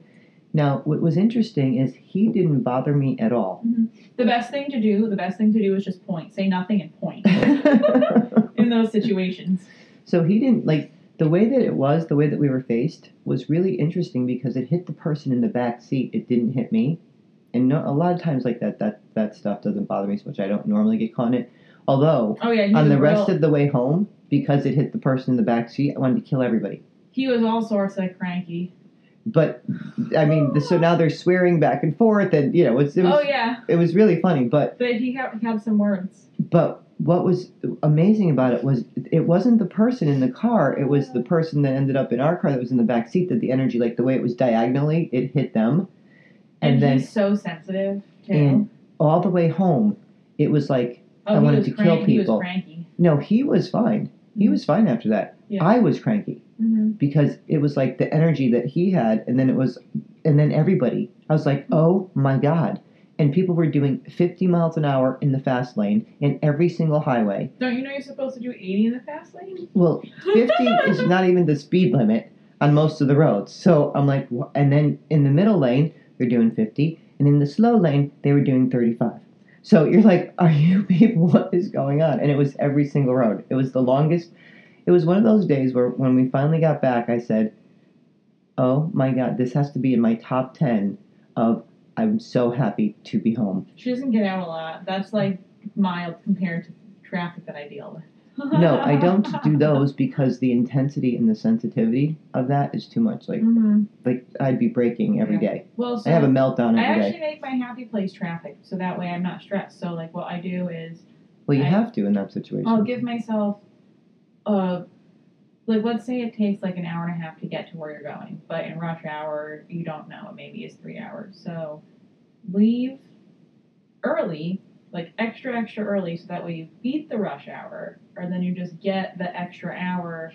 Now, what was interesting is he didn't bother me at all. Mm-hmm. the best thing to do. The best thing to do is just point, say nothing, and point *laughs* in those situations. so he didn't like the way that it was, the way that we were faced was really interesting because it hit the person in the back seat. It didn't hit me. And no, a lot of times like that, that that stuff doesn't bother me so much. I don't normally get caught in it. Although Oh yeah, on was the rest of the way home, because it hit the person in the back seat, I wanted to kill everybody. he was all sorts of cranky. But I mean, so now they're swearing back and forth, and you know, it's, it was Oh yeah, it was really funny. But but he had, he had some words. but what was amazing about it was it wasn't the person in the car; it was the person that ended up in our car that was in the back seat. That the energy, like the way it was diagonally, it hit them, and, And, then he's so sensitive too. and all the way home, it was like oh, I wanted to kill crank- He people. cranky. no, he was fine. He was fine after that. Yeah. I was cranky Mm-hmm. because it was like the energy that he had, and then it was, and then everybody. I was like, oh my god. And people were doing 50 miles an hour in the fast lane in every single highway. Don't you know you're supposed to do 80 in the fast lane? Well, 50 *laughs* is not even the speed limit on most of the roads. So I'm like, and then in the middle lane, they're doing 50, and in the slow lane, they were doing 35. So you're like, are you *laughs* people, what is going on? And it was every single road. It was the longest. It was one of those days where when we finally got back, I said, oh my God, this has to be in my top 10 of I'm so happy to be home. She doesn't get out a lot. That's like mild compared to traffic that I deal with. No, I *laughs* don't do those because the intensity and the sensitivity of that is too much. Like, hmm like I'd be breaking every Yeah. day. Well, so I have a meltdown every day. I actually day. make my happy place traffic, so that way I'm not stressed. So like what I do is Well, you I- have to in that situation. I'll give myself uh like let's say it takes like an hour and a half to get to where you're going, but in rush hour you don't know, it maybe is three hours. So leave early, like extra extra early so that way you beat the rush hour or then you just get the extra hour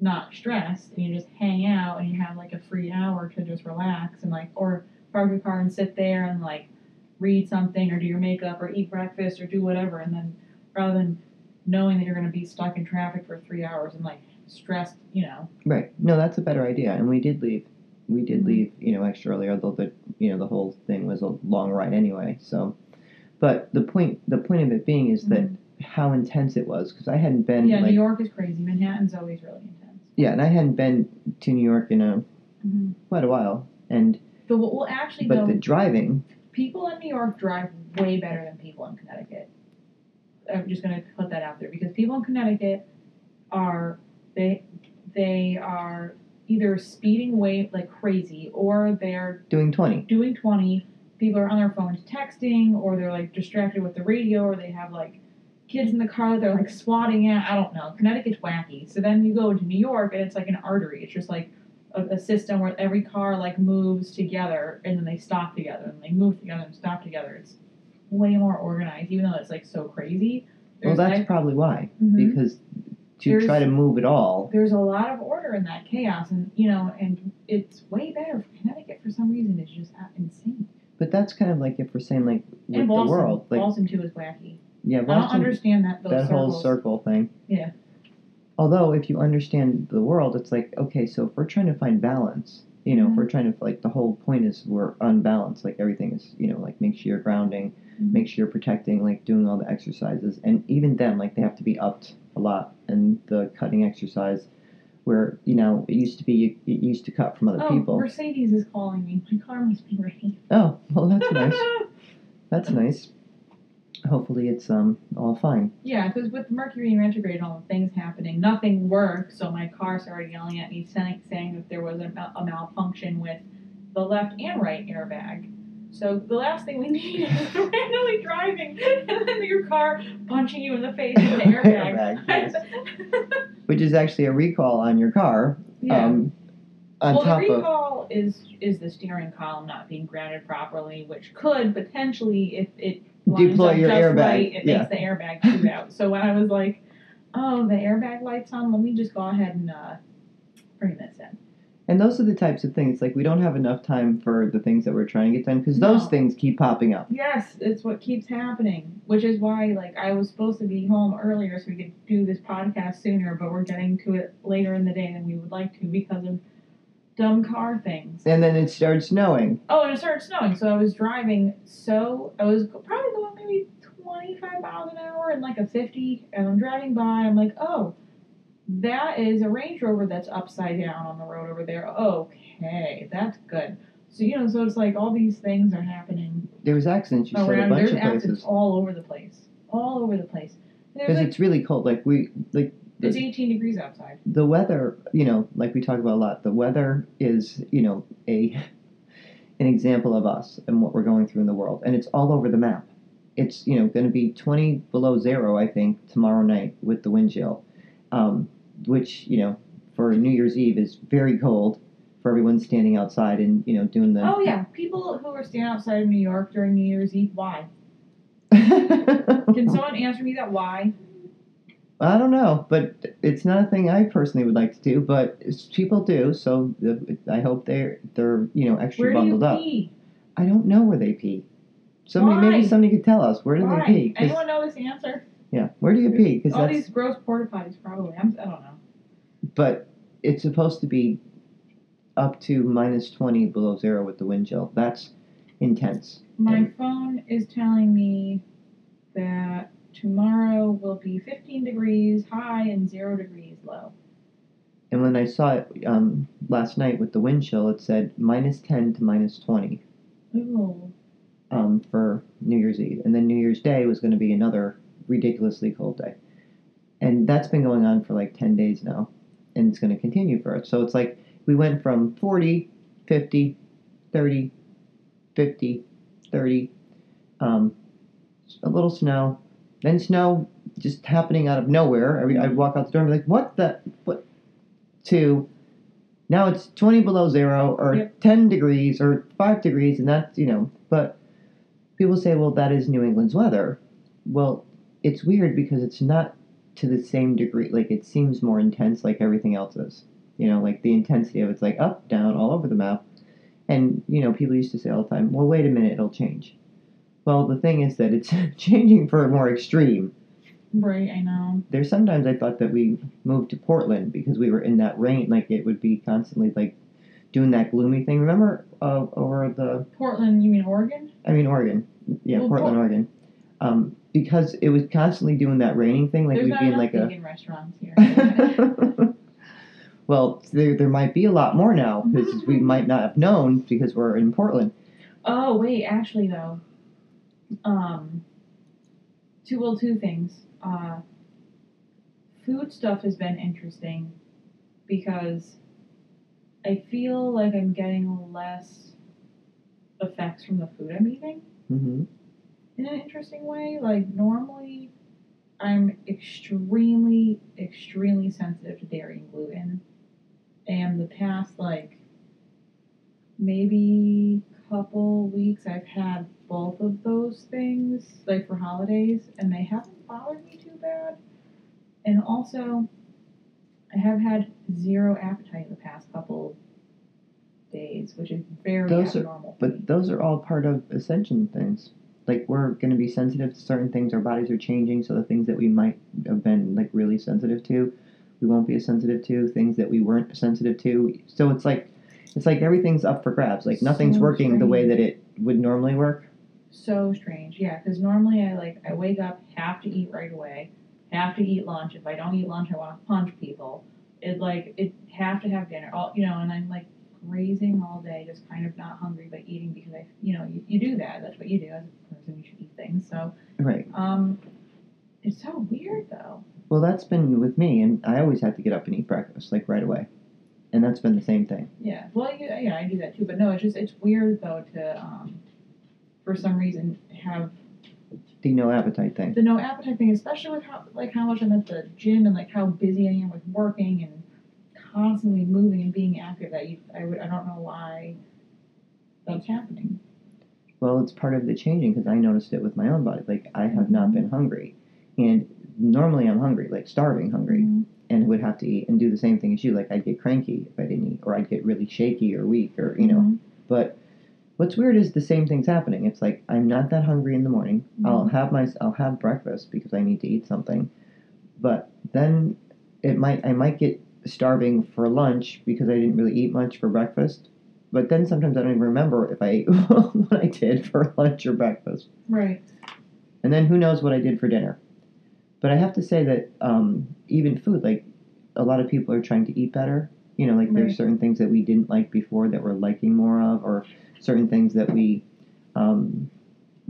not stressed and you just hang out and you have like a free hour to just relax and like or park your car and sit there and like read something or do your makeup or eat breakfast or do whatever and then rather than knowing that you're going to be stuck in traffic for three hours and like stressed, you know. Right. No, that's a better idea. And we did leave. We did Mhm. leave, you know, extra early, although the you know the whole thing was a long ride anyway. So, but the point the point of it being is that how intense it was because I hadn't been Mm-hmm. yeah, like New York is crazy. Manhattan's always really intense. yeah, and I hadn't been to New York in a Mm-hmm. quite a while. And But well, actually, but though, the driving, people in New York drive way better than people in Connecticut. I'm just going to put that out there because people in Connecticut are they they are either speeding way like crazy or they're doing twenty. doing 20 people are on their phones texting or they're like distracted with the radio or they have like kids in the car that they're like swatting at i don't know. Connecticut's wacky. So then you go to new york and it's like an artery. It's just like a, a system where every car like moves together and then they stop together and they move together and stop together. It's way more organized even though it's like so crazy. Well, that's like- probably why Mhm. because to There's- try to move it all. there's a lot of order in that chaos and you know and it's way better for connecticut for some reason. It's just uh, insane But that's kind of like if we're saying like with and the world, like boston too is wacky yeah, I don't understand that those that whole circle thing. Yeah. Although, if you understand the world, it's like okay, so if we're trying to find balance, you know, if Mhm. we're trying to like the whole point is we're unbalanced. Like everything is, you know, like make sure you're grounding, Mhm. make sure you're protecting, like doing all the exercises, and even then, like they have to be upped a lot. And the cutting exercise, where you know it used to be, it used to cut from other Oh, people. Mercedes is calling me. My car must be ready. Oh, well, that's *laughs* nice. That's nice. Hopefully, it's um all fine. yeah, because with Mercury in retrograde and all the things happening, nothing worked. So my car started yelling at me, saying, saying that there was a, mal- a malfunction with the left and right airbag. So the last thing we *laughs* need is *laughs* randomly driving and then your car punching you in the face with the airbag. Airbag, Which is actually a recall on your car. yeah. Um, on well, top the of recall is is the steering column not being grounded properly, which could potentially, if it Deploy your just airbag, right, it yeah. makes the airbag shoot out. So when I was like, "Oh, the airbag light's on," let me just go ahead and uh, bring this in. And those are the types of things like we don't have enough time for the things that we're trying to get done because those things keep popping up. Yes, it's what keeps happening, which is why like I was supposed to be home earlier so we could do this podcast sooner, but we're getting to it later in the day than we would like to because of dumb car things. And then it starts snowing. Oh, and it started snowing, so I was driving. So I was probably going maybe twenty-five miles an hour and like a fifty, and I'm driving by. I'm like, oh, that is a Range Rover that's upside down on the road over there. Okay, that's good. So you know, so it's like all these things are happening There was accidents. You said a around. bunch There's of accidents all over the place, all over the place. Because like, it's really cold. Like we like the, it's 18 degrees outside. the weather. You know, like we talk about a lot. The weather is you know a *laughs* an example of us and what we're going through in the world, and it's all over the map. It's you know going to be 20 below zero, I think, tomorrow night with the wind chill, um, which you know for New Year's Eve is very cold for everyone standing outside and you know doing the. Oh yeah, people who are standing outside of New York during New Year's Eve. Why? *laughs* Can someone answer me that? Why? I don't know, but it's not a thing I personally would like to do. But people do, so I hope they're they're you know extra Where do you bundled up. pee? I don't know where they pee. Somebody maybe somebody could tell us where do Why? they pee? Anyone know this answer? Yeah, where do you pee? Because All that's these gross porta potties, probably. I'm, I don't know. but it's supposed to be up to minus twenty below zero with the wind chill. That's intense. My And- phone is telling me that tomorrow will be 15 degrees high and zero degrees low. And when I saw it um, last night with the wind chill, it said minus ten to minus twenty. Ooh. um, for New Year's Eve, and then New Year's Day was going to be another ridiculously cold day, and that's been going on for like ten days now, and it's going to continue for it. So it's like we went from 40, 50, 30, 50, 30, um, a little snow, then snow just happening out of nowhere. Every I'd walk out the door and be like, "What the what?" To now it's twenty below zero or Yep. ten degrees or five degrees, and that's you know. But people say, "Well, that is New England's weather." Well, it's weird because it's not to the same degree. Like it seems more intense, like everything else is. You know, like the intensity of it's like up, down, all over the map. And you know, people used to say all the time, "Well, wait a minute, it'll change." Well, the thing is that it's *laughs* changing for a more extreme. Right, I know. There's sometimes I thought that we moved to Portland because we were in that rain, like it would be constantly like doing that gloomy thing. Remember uh, over the, Portland, you mean Oregon? I mean Oregon, yeah, Well, Portland, Por- Oregon, um, because it was constantly doing that raining thing, like There's we'd not be in like a. vegan restaurants here. *laughs* well, there, there might be a lot more now because we might not have known because we're in Portland. oh wait, actually though, um, two well two things. Uh, food stuff has been interesting because I feel like I'm getting less effects from the food I'm eating. hmm in an interesting way. Like normally, I'm extremely, extremely sensitive to dairy and gluten, and the past like maybe couple weeks, I've had both of those things like for holidays, and they haven't bothered me too bad. And also, I have had zero appetite the past couple days, which is very Those are- abnormal. me. But those are all part of ascension things. Like we're going to be sensitive to certain things. Our bodies are changing, so the things that we might have been like really sensitive to, we won't be as sensitive to. Things that we weren't sensitive to. So it's like, it's like everything's up for grabs. Like nothing's So working the way that it would normally work. So strange, yeah. Because normally I like I wake up, have to eat right away, have to eat lunch. If I don't eat lunch, I want to punch people. It like it have to have dinner, all you know. And I'm like grazing all day, just kind of not hungry but eating because I, you know, you, you do that. That's what you do as a person. You should eat things. So, Right. um, it's so weird though. Well, that's been with me, and I always have to get up and eat breakfast like right away, and that's been the same thing. Yeah. Well, you, yeah, I do that too. But no, it's just it's weird though to um, for some reason have The no appetite thing. the no appetite thing, especially with how like how much I'm at the gym and like how busy I am with working and constantly moving and being active. That you, I would I don't know why that's happening. Well, it's part of the changing because I noticed it with my own body. Like I have not been hungry, and normally I'm hungry, like starving hungry, Mhm. and would have to eat and do the same thing as you. Like I'd get cranky if I didn't eat, or I'd get really shaky or weak, or you know. Mhm. But what's weird is the same thing's happening. It's like I'm not that hungry in the morning. I'll Mhm. have my I'll have breakfast because I need to eat something, but then it might I might get starving for lunch because I didn't really eat much for breakfast. But then sometimes I don't even remember if I ate *laughs* what I did for lunch or breakfast. Right. And then who knows what I did for dinner. But I have to say that um, even food, like a lot of people are trying to eat better. You know, like Right. there's certain things that we didn't like before that we're liking more of, or certain things that we um,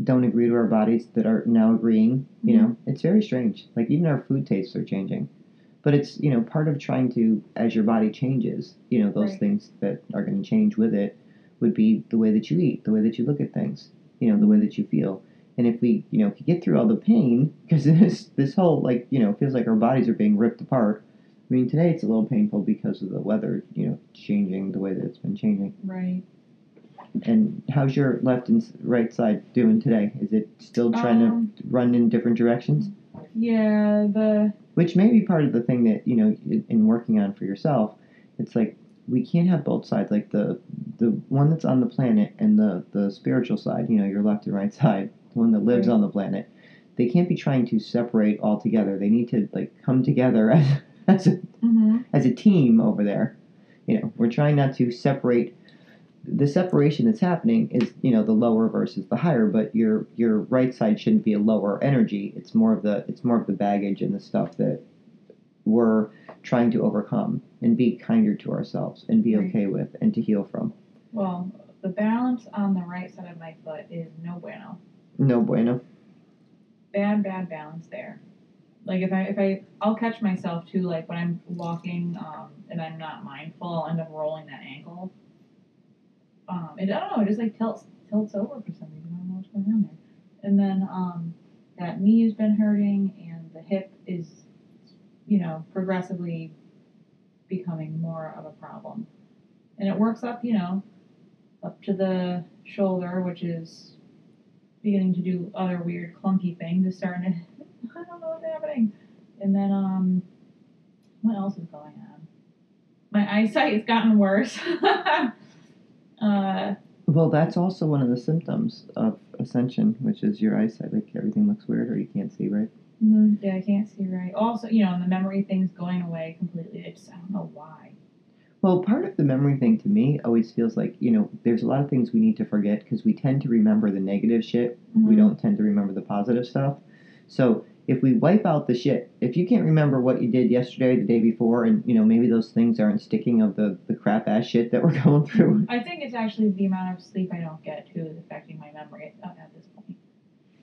don't agree to our bodies that are now agreeing. You know, it's very strange. Like even our food tastes are changing. But it's you know part of trying to as your body changes, you know those Right. things that are going to change with it would be the way that you eat, the way that you look at things, you know, the way that you feel. And if we, you know, could get through all the pain, because *laughs* this this whole like, you know, feels like our bodies are being ripped apart. I mean, today it's a little painful because of the weather, you know, changing the way that it's been changing. Right. And how's your left and right side doing today? Is it still trying Um, to run in different directions? Yeah. The Which may be part of the thing that you know, in, in working on for yourself. It's like we can't have both sides. Like the the one that's on the planet and the the spiritual side. You know, your left and right *laughs* side, the one that lives Right. on the planet. They can't be trying to separate all together They need to like come together *laughs* as as a hmm as a team over there. You know, we're trying not to separate. The separation that's happening is, you know, the lower versus the higher. But your your right side shouldn't be a lower energy. It's more of the it's more of the baggage and the stuff that we're trying to overcome and be kinder to ourselves and be okay with and to heal from. well, the balance on the right side of my foot is no bueno. No bueno. bad bad balance there like if i if i i'll catch myself too like when i'm walking um and i'm not mindful i'll end up rolling that ankle um and i don't know it just like tilts tilts over for some reason i don't know what's going on there and then um that knee has been hurting and the hip is, you know, progressively becoming more of a problem. And it works up, you know, up to the shoulder, which is beginning to do other weird clunky things. It's starting to, *laughs* I don't know what's happening. And then, um, what else is going on? My eyesight has gotten worse. *laughs* uh, Well, that's also one of the symptoms of ascension, which is your eyesight. Like everything looks weird, or you can't see right. mhm, yeah, I can't see right. Also, you know, and the memory thing's going away completely. I just, I don't know why. Well, part of the memory thing to me always feels like you know there's a lot of things we need to forget because we tend to remember the negative shit. We Mhm. don't tend to remember the positive stuff. So if we wipe out the shit, if you can't remember what you did yesterday, the day before, and you know maybe those things aren't sticking of the the crap ass shit that we're *laughs* going through. I think it's actually the amount of sleep I don't get too is affecting my memory at, at this point.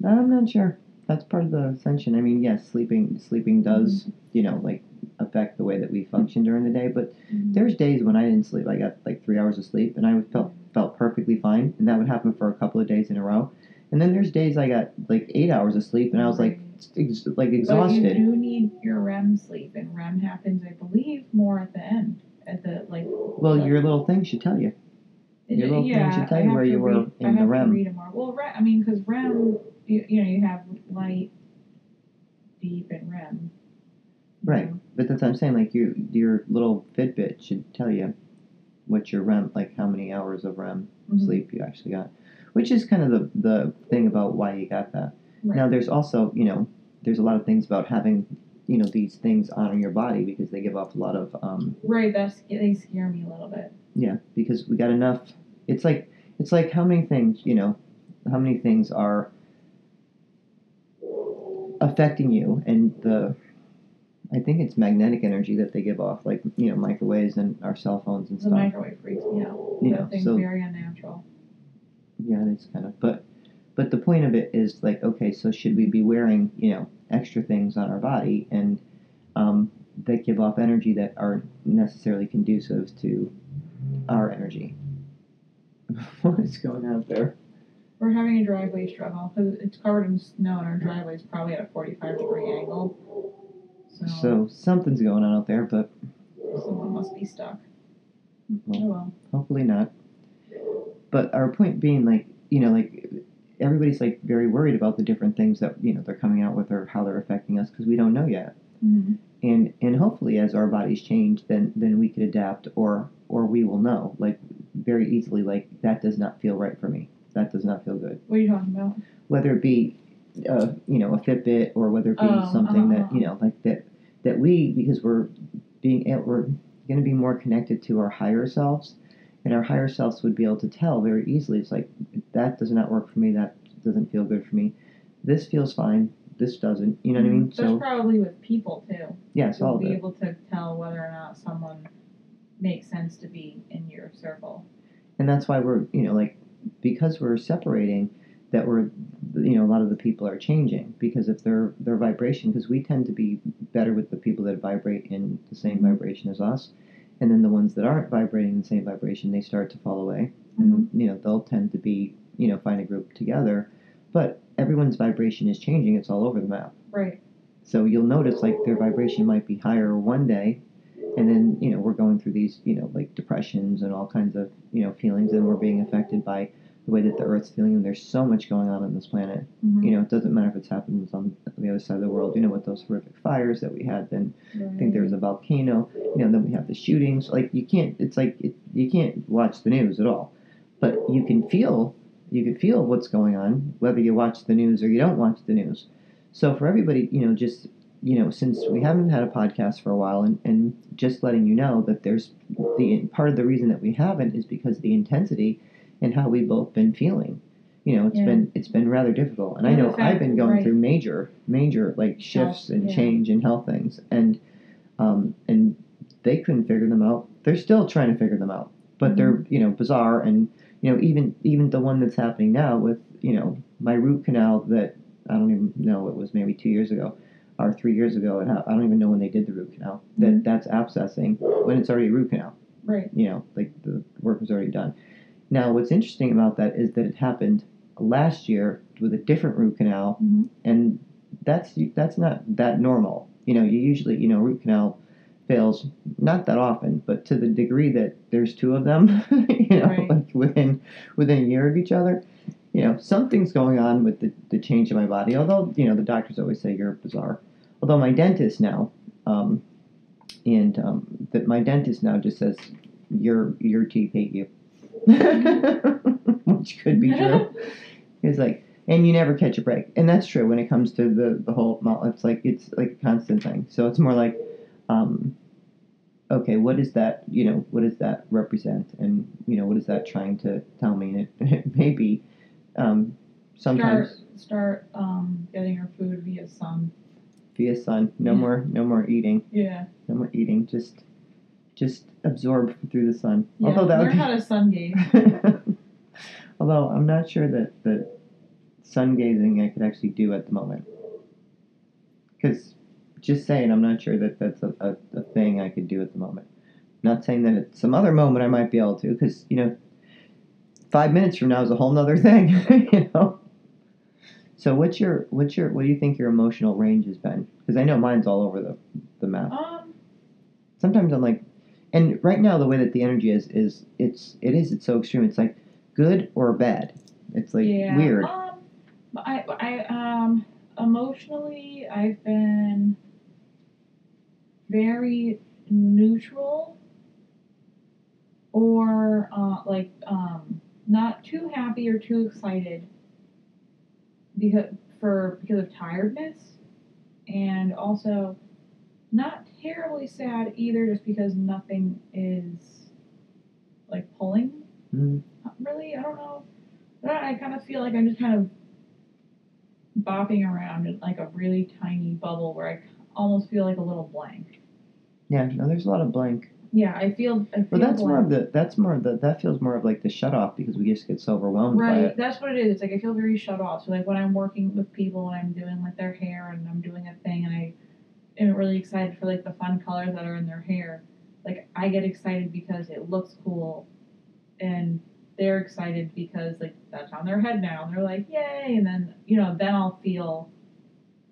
I'm not sure. That's part of the ascension. I mean, yes, sleeping sleeping does mm-hmm. you know like affect the way that we function during the day, but mm-hmm. there's days when I didn't sleep. I got like three hours of sleep, and I felt felt perfectly fine, and that would happen for a couple of days in a row. And then there's days I got like eight hours of sleep, and I was like ex- like But you do need your REM sleep, and REM happens, I believe, more at the end. At the like. Well, the- your little thing should tell you. your little thing should tell you where you were read, in I the have REM. To read more. Well, REM, I mean, because REM, you, you know, you have light, deep, and REM. Right. know. But that's what I'm saying. Like your your little Fitbit should tell you what your REM, like how many hours of REM Mhm. sleep you actually got, which is kind of the the thing about why you got that. Right. Now, there's also, you know, there's a lot of things about having, you know, these things on your body because they give off a lot of, um, Right. That's they scare me a little bit. yeah, because we got enough. It's like, it's like how many things, you know, how many things are affecting you, and the, I think it's magnetic energy that they give off, like you know, microwaves and our cell phones and The stuff. microwave freaks me out. You that know, so- very unnatural. Yeah, it's kind of, but, but the point of it is like, okay, so should we be wearing, you know, extra things on our body and um, that give off energy that aren't necessarily conducive to our energy? *laughs* what is going on out there? We're having a driveway struggle because it's covered in snow, and our driveway is probably at a 45 degree angle. So, So something's going on out there, but someone must be stuck. Well. oh well. hopefully not. But our point being, like, you know, like everybody's like very worried about the different things that you know they're coming out with or how they're affecting us because we don't know yet. Mhm. and and hopefully as our bodies change then then we could adapt or or we will know like very easily like that does not feel right for me that does not feel good What are you talking about? whether it be uh, you know a fitbit or whether it be Oh, something uh-huh, that you know like that that we because we're being we're going to be more connected to our higher selves and our higher selves would be able to tell very easily it's like that does not work for me that doesn't feel good for me this feels fine this doesn't you know what i mean so That's probably with people too. yes all You'll of be able to tell whether or not someone makes sense to be in your circle. and that's why we're you know like because we're separating that we're you know a lot of the people are changing because if their their vibration because we tend to be better with the people that vibrate in the same Mhm. vibration as us and then the ones that aren't vibrating in the same vibration they start to fall away. And mm-hmm. you know they'll tend to be you know find a group together. But everyone's vibration is changing. It's all over the map. Right. so you'll notice like their vibration might be higher one day, and then you know we're going through these you know like depressions and all kinds of you know feelings, and we're being affected by the way that the Earth's feeling. And there's so much going on on this planet. Mhm. You know, it doesn't matter if it's happening on the other side of the world. You know, with those horrific fires that we had, then I think there was a volcano. You know, then we have the shootings. Like you can't. It's like it, you can't watch the news at all, but you can feel. You can feel what's going on, whether you watch the news or you don't watch the news. So for everybody, you know, just you know, since we haven't had a podcast for a while, and, and just letting you know that there's the part of the reason that we haven't is because the intensity and how we've both been feeling. You know, it's Yeah. been it's been rather difficult, and I Yeah, the know fact- I've been going right. through major major like shifts and yeah. change and health things, and um, and they couldn't figure them out. They're still trying to figure them out, but they're you know bizarre, and you know even even the one that's happening now with you know my root canal that I don't even know it was maybe two years ago or three years ago. and I don't even know when they did the root canal. That Mhm. that's abscessing when it's already a root canal. Right. You know, like the work was already done. Now, what's interesting about that is that it happened last year with a different root canal, Mhm. and that's that's not that normal. You know, you usually you know root canal fails not that often, but to the degree that there's two of them, *laughs* you know, Right. like within within a year of each other. You know, something's going on with the, the change in my body. Although, you know, the doctors always say you're bizarre. Although my dentist now, um, and um, that my dentist now just says your your teeth hate you, *laughs* which could be true. *laughs* He's like, and you never catch a break, and that's true when it comes to the the whole. It's like it's like a constant thing. So it's more like, um, okay, what is that? You know, what does that represent? And you know, what is that trying to tell me? And it, *laughs* it may be um, sometimes Start start um, getting your food via sun. via sun. No Yeah. more, no more eating. Yeah. No more eating. Just, just absorb through the sun. Yeah. Although that Learn would be, how to sun gaze. *laughs* although I'm not sure that that sun gazing I could actually do at the moment. Because just saying, I'm not sure that that's a, a, a thing I could do at the moment. Not saying that at some other moment I might be able to, because you know, five minutes from now is a whole nother *laughs* thing. you know. So what's your what's your what do you think your emotional range has been? Because I know mine's all over the the map. Um, Sometimes I'm like, and right now the way that the energy is is it's it is it's so extreme. It's like good or bad. It's like yeah. weird. Um, I, I, um, emotionally, I've been very neutral or, uh, like, um, not too happy or too excited because, for, because of tiredness and also not terribly sad either just because nothing is, like, pulling Mm, really. I don't know. I, don't- I kind of feel like I'm just kind of bopping around in like a really tiny bubble where I almost feel like a little blank. yeah, no, there's a lot of blank. Yeah, I feel. I feel But that's more of the that's more of the that feels more of like the shut off because we just get so overwhelmed by Right, that's what it is. It's like I feel very shut off. So like when I'm working with people and I'm doing like their hair and I'm doing a thing and I really excited for like the fun colors that are in their hair, like I get excited because it looks cool, and they're excited because like that's on their head now and they're like yay, and then you know then I'll feel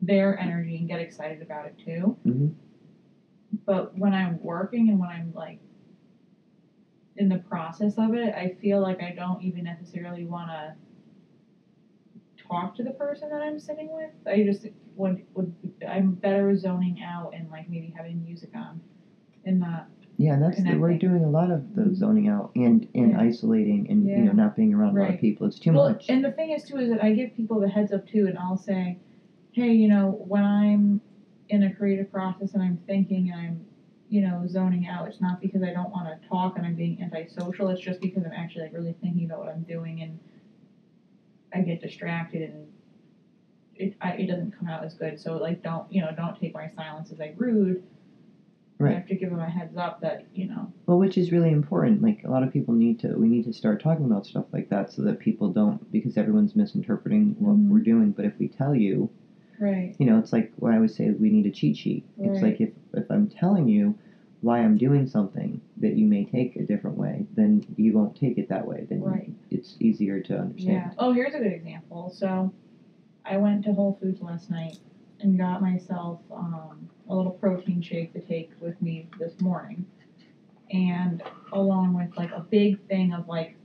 their energy and get excited about it too. Mhm. But when I'm working and when I'm like in the process of it, I feel like I don't even necessarily want to talk to the person that I'm sitting with. I just would would I'm better zoning out and like maybe having music on, and not Yeah, that's the, we're doing a lot of the zoning out and and Yeah. isolating and you know not being around a lot of people. It's too well, much. And the thing is too is that I give people the heads up too, and I'll say, hey, you know, when I'm in a creative process and I'm thinking and I'm, you know, zoning out, it's not because I don't want to talk and I'm being antisocial. It's just because I'm actually like really thinking about what I'm doing and I get distracted and it I, it doesn't come out as good. So like, don't you know, don't take my silence as like rude. I have to give them a heads up that you know. Well, which is really important. Like a lot of people need to, we need to start talking about stuff like that so that people don't, because everyone's misinterpreting what Mhm. we're doing. But if we tell you, Right. you know, it's like what I always say, we need a cheat sheet. It's like if if I'm telling you why I'm doing something that you may take a different way, then you won't take it that way. Then Right. it's easier to understand. Yeah. Oh, here's a good example. So, I went to Whole Foods last night and got myself um, a little protein shake to take with me this morning, and along with like a big thing of like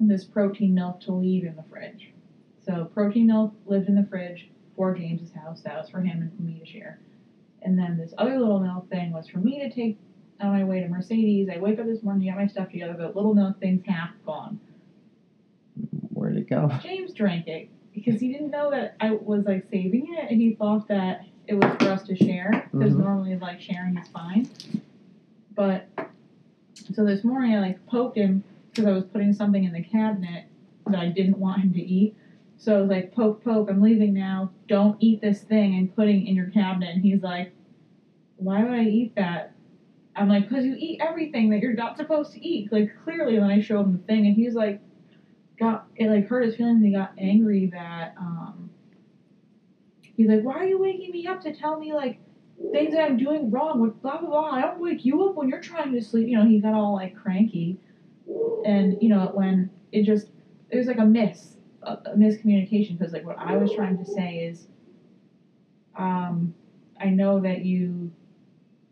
this protein milk to leave in the fridge. So protein milk lived in the fridge for James's house. That was for him and me to share. And then this other little milk thing was for me to take on my way to Mercedes. I wake up this morning, get my stuff together, but little milk thing's half gone. Where'd it go? James drank it because he didn't know that I was like saving it, and he thought that it was for us to share because Mhm. normally like sharing is fine. But so this morning I like poked him because I was putting something in the cabinet that I didn't want him to eat. So I was like, poke, poke, I'm leaving now. Don't eat this thing I'm putting in your cabinet. And he's like, why would I eat that? I'm like, because you eat everything that you're not supposed to eat. Like, clearly, when I showed him the thing, and he's like, got, it like hurt his feelings. And he got angry that, um, he's like, why are you waking me up to tell me, like, things that I'm doing wrong with blah, blah, blah. I don't wake you up when you're trying to sleep. You know, he got all, like, cranky. And, you know, when it just, it was like a miss. A, a miscommunication because like what I was trying to say is, um, I know that you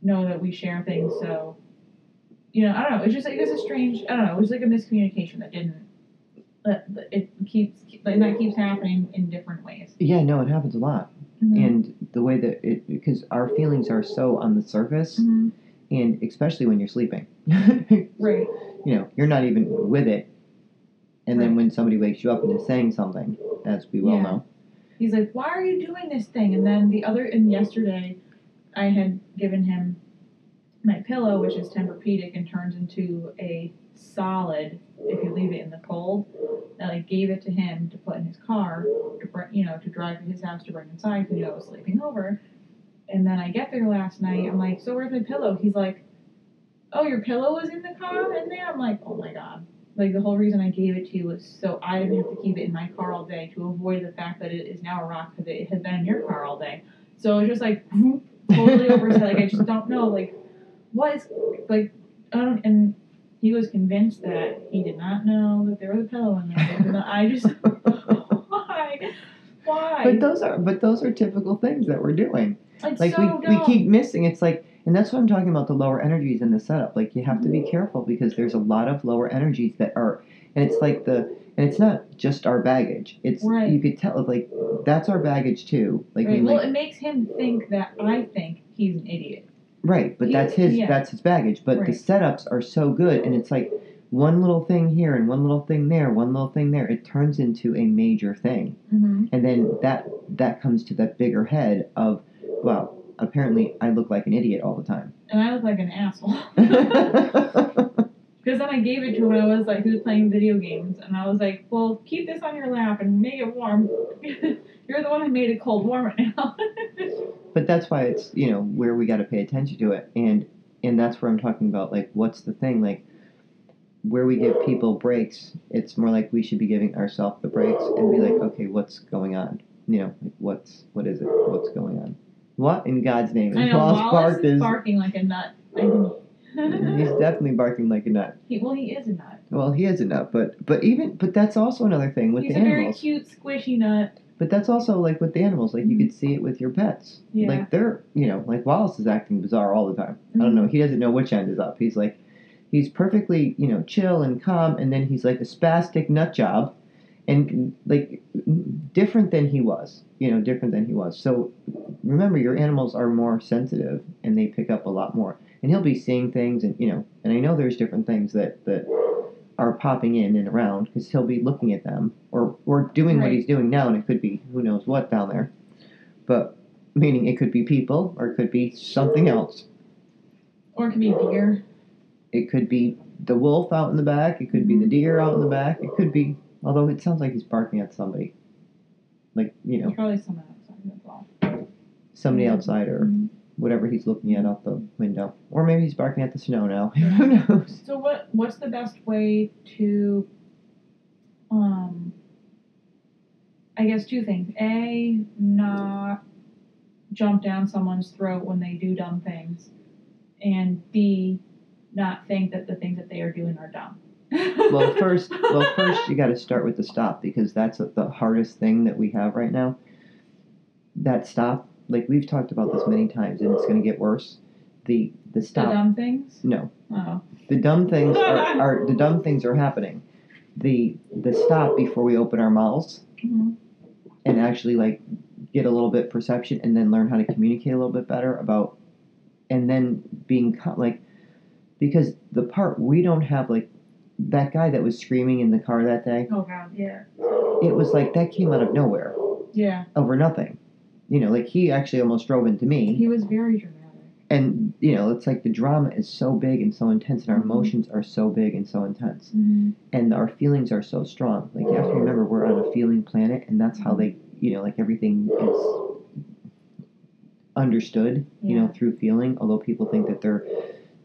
know that we share things, so you know I don't know. It's just like it's a strange. I don't know. It was like a miscommunication that didn't. That it keeps like that keeps happening in different ways. Yeah, no, it happens a lot. Mhm. And the way that it, because our feelings are so on the surface, Mhm. and especially when you're sleeping, *laughs* right. you know, you're not even with it. And then when somebody wakes you up and is saying something, as we well Yeah. know, He's like, "Why are you doing this thing?" And then the other, and yesterday, I had given him my pillow, which is Tempur-Pedic and turns into a solid if you leave it in the cold. And I gave it to him to put in his car to bring, you know, to drive to his house to bring inside because I was sleeping over. And then I get there last night. I'm like, "So where's my pillow?" He's like, "Oh, your pillow was in the car in there." I'm like, "Oh my god." Like the whole reason I gave it to you was so I didn't have to keep it in my car all day to avoid the fact that it is now a rock because it has been in your car all day. So it was just like totally oversight. Like I just don't know like what is like I don't and he was convinced that he did not know that there was a pillow in there. I just *laughs* why why but those are but those are typical things that we're doing. it's Like so we, we keep missing. It's like, and that's what I'm talking about the lower energies in the setup. Like you have to be careful because there's a lot of lower energies that are, and it's like the, and it's not just our baggage. It's Right. you could tell like that's our baggage too. Like, I mean, well, like it makes him think that I think he's an idiot. right, but he- that's his yeah. that's his baggage. But the setups are so good, and it's like one little thing here and one little thing there, one little thing there. It turns into a major thing. Mm-hmm. and then that that comes to that bigger head of well apparently i look like an idiot all the time And I look like an asshole. *laughs* *laughs* Because then I gave it to him I was like, he was playing video games. And I was like, well, keep this on your lap and make it warm. *laughs* You're the one who made it cold. Warm it now. but that's why it's you know where we got to pay attention to it and and that's where i'm talking about like what's the thing like where we give people breaks it's more like we should be giving ourselves the breaks and be like okay what's going on you know like what's what is it what's going on what in god's name I know, Wallace Wallace barked is is barking like a nut. *laughs* He's definitely barking like a nut he, well, he is a nut. well he is a nut but but even but that's also another thing with He's the animals. He's a very cute, squishy nut. But that's also like with the animals, like you could see it with your pets. Yeah. Like they're, you know, like Wallace is acting bizarre all the time. I Mhm. don't know. He doesn't know which end is up. He's like, he's perfectly, you know, chill and calm, and then he's like a spastic nut job, and like different than he was. You know, different than he was. So remember, your animals are more sensitive, and they pick up a lot more. And he'll be seeing things, and you know, and I know there's different things that that are popping in and around because he'll be looking at them or or doing what he's doing now, and it could be who knows what down there. But meaning it could be people or it could be something else. Or it could be deer. It could be the wolf out in the back. It could be the mm-hmm. deer out in the back. It could be, although it sounds like he's barking at somebody, like you know probably someone outside as well. somebody Mhm. outside or Mhm. whatever he's looking at out the window, or maybe he's barking at the snow now. *laughs* who knows? So what what's the best way to um I guess two things. A not jump down someone's throat when they do dumb things. And B not think that the things that they are doing are dumb. Well *laughs* first well first you got to start with the stop because that's the hardest thing that we have right now that stop like we've talked about this many times and it's going to get worse the the stop. the dumb things? no Oh. the dumb things are, *laughs* are the dumb things are happening the the stop before we open our mouths Mhm. and actually like get a little bit perception and then learn how to communicate a little bit better about and then being like because the part we don't have like that guy that was screaming in the car that day Oh god, yeah. it was like that came out of nowhere Yeah. over nothing you know like he actually almost drove into me He was very dramatic. and you know it's like the drama is so big and so intense and our Mhm. emotions are so big and so intense Mm-hmm. and our feelings are so strong like you have to remember we're on a feeling planet and that's how they you know like everything is understood you know through feeling although people think that they're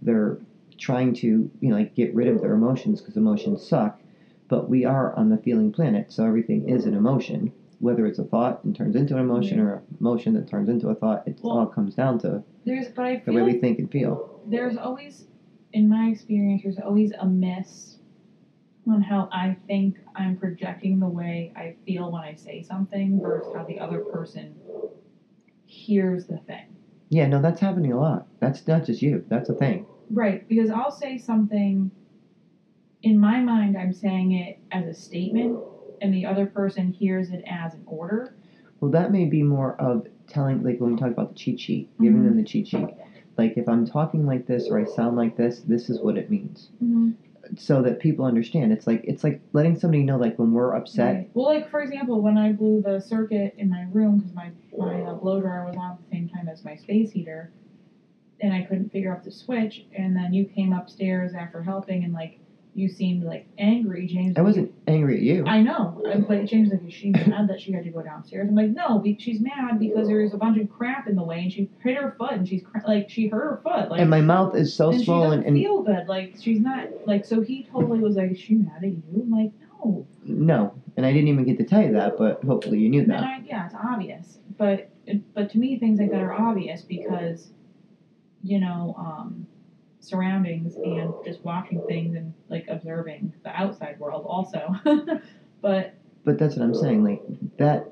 they're trying to you know like get rid of their emotions because emotions suck but we are on the feeling planet so everything is an emotion whether it's a thought and turns into an emotion or a emotion that turns into a thought it Well, all comes down to There's but I the way we think and feel there's always in my experience there's always a miss on how I think I'm projecting the way I feel when I say something versus how the other person hears the thing. Yeah, no, that's happening a lot. That's not just you. That's a thing. Right, because I'll say something in my mind I'm saying it as a statement and the other person hears it as an order. Well, that may be more of telling, like when we talk about the cheat sheet, giving them the cheat sheet. Like if I'm talking like this or I sound like this, this is what it means, Mm-hmm. so that people understand. It's like it's like letting somebody know, like when we're upset. Right. Well, like for example, when I blew the circuit in my room because my my uh, blow dryer was on at the same time as my space heater, and I couldn't figure out the switch, and then you came upstairs after helping, and like you seemed like angry, James. I wasn't angry at you. I know, but James like, is she mad that she had to go downstairs? I'm like, no, she's mad because there's a bunch of crap in the way, and she hit her foot, and she's cr- like, she hurt her foot, like. and my mouth is so and she swollen, doesn't and feel good. Like she's not like so. He totally was like, "Is she mad at you?" I'm like, no. no, and I didn't even get to tell you that, but hopefully you knew And that. I, yeah, it's obvious. But but to me, things like that are obvious because, you know, um, surroundings and just watching things and like observing the outside world also. *laughs* but But that's what I'm saying. Like that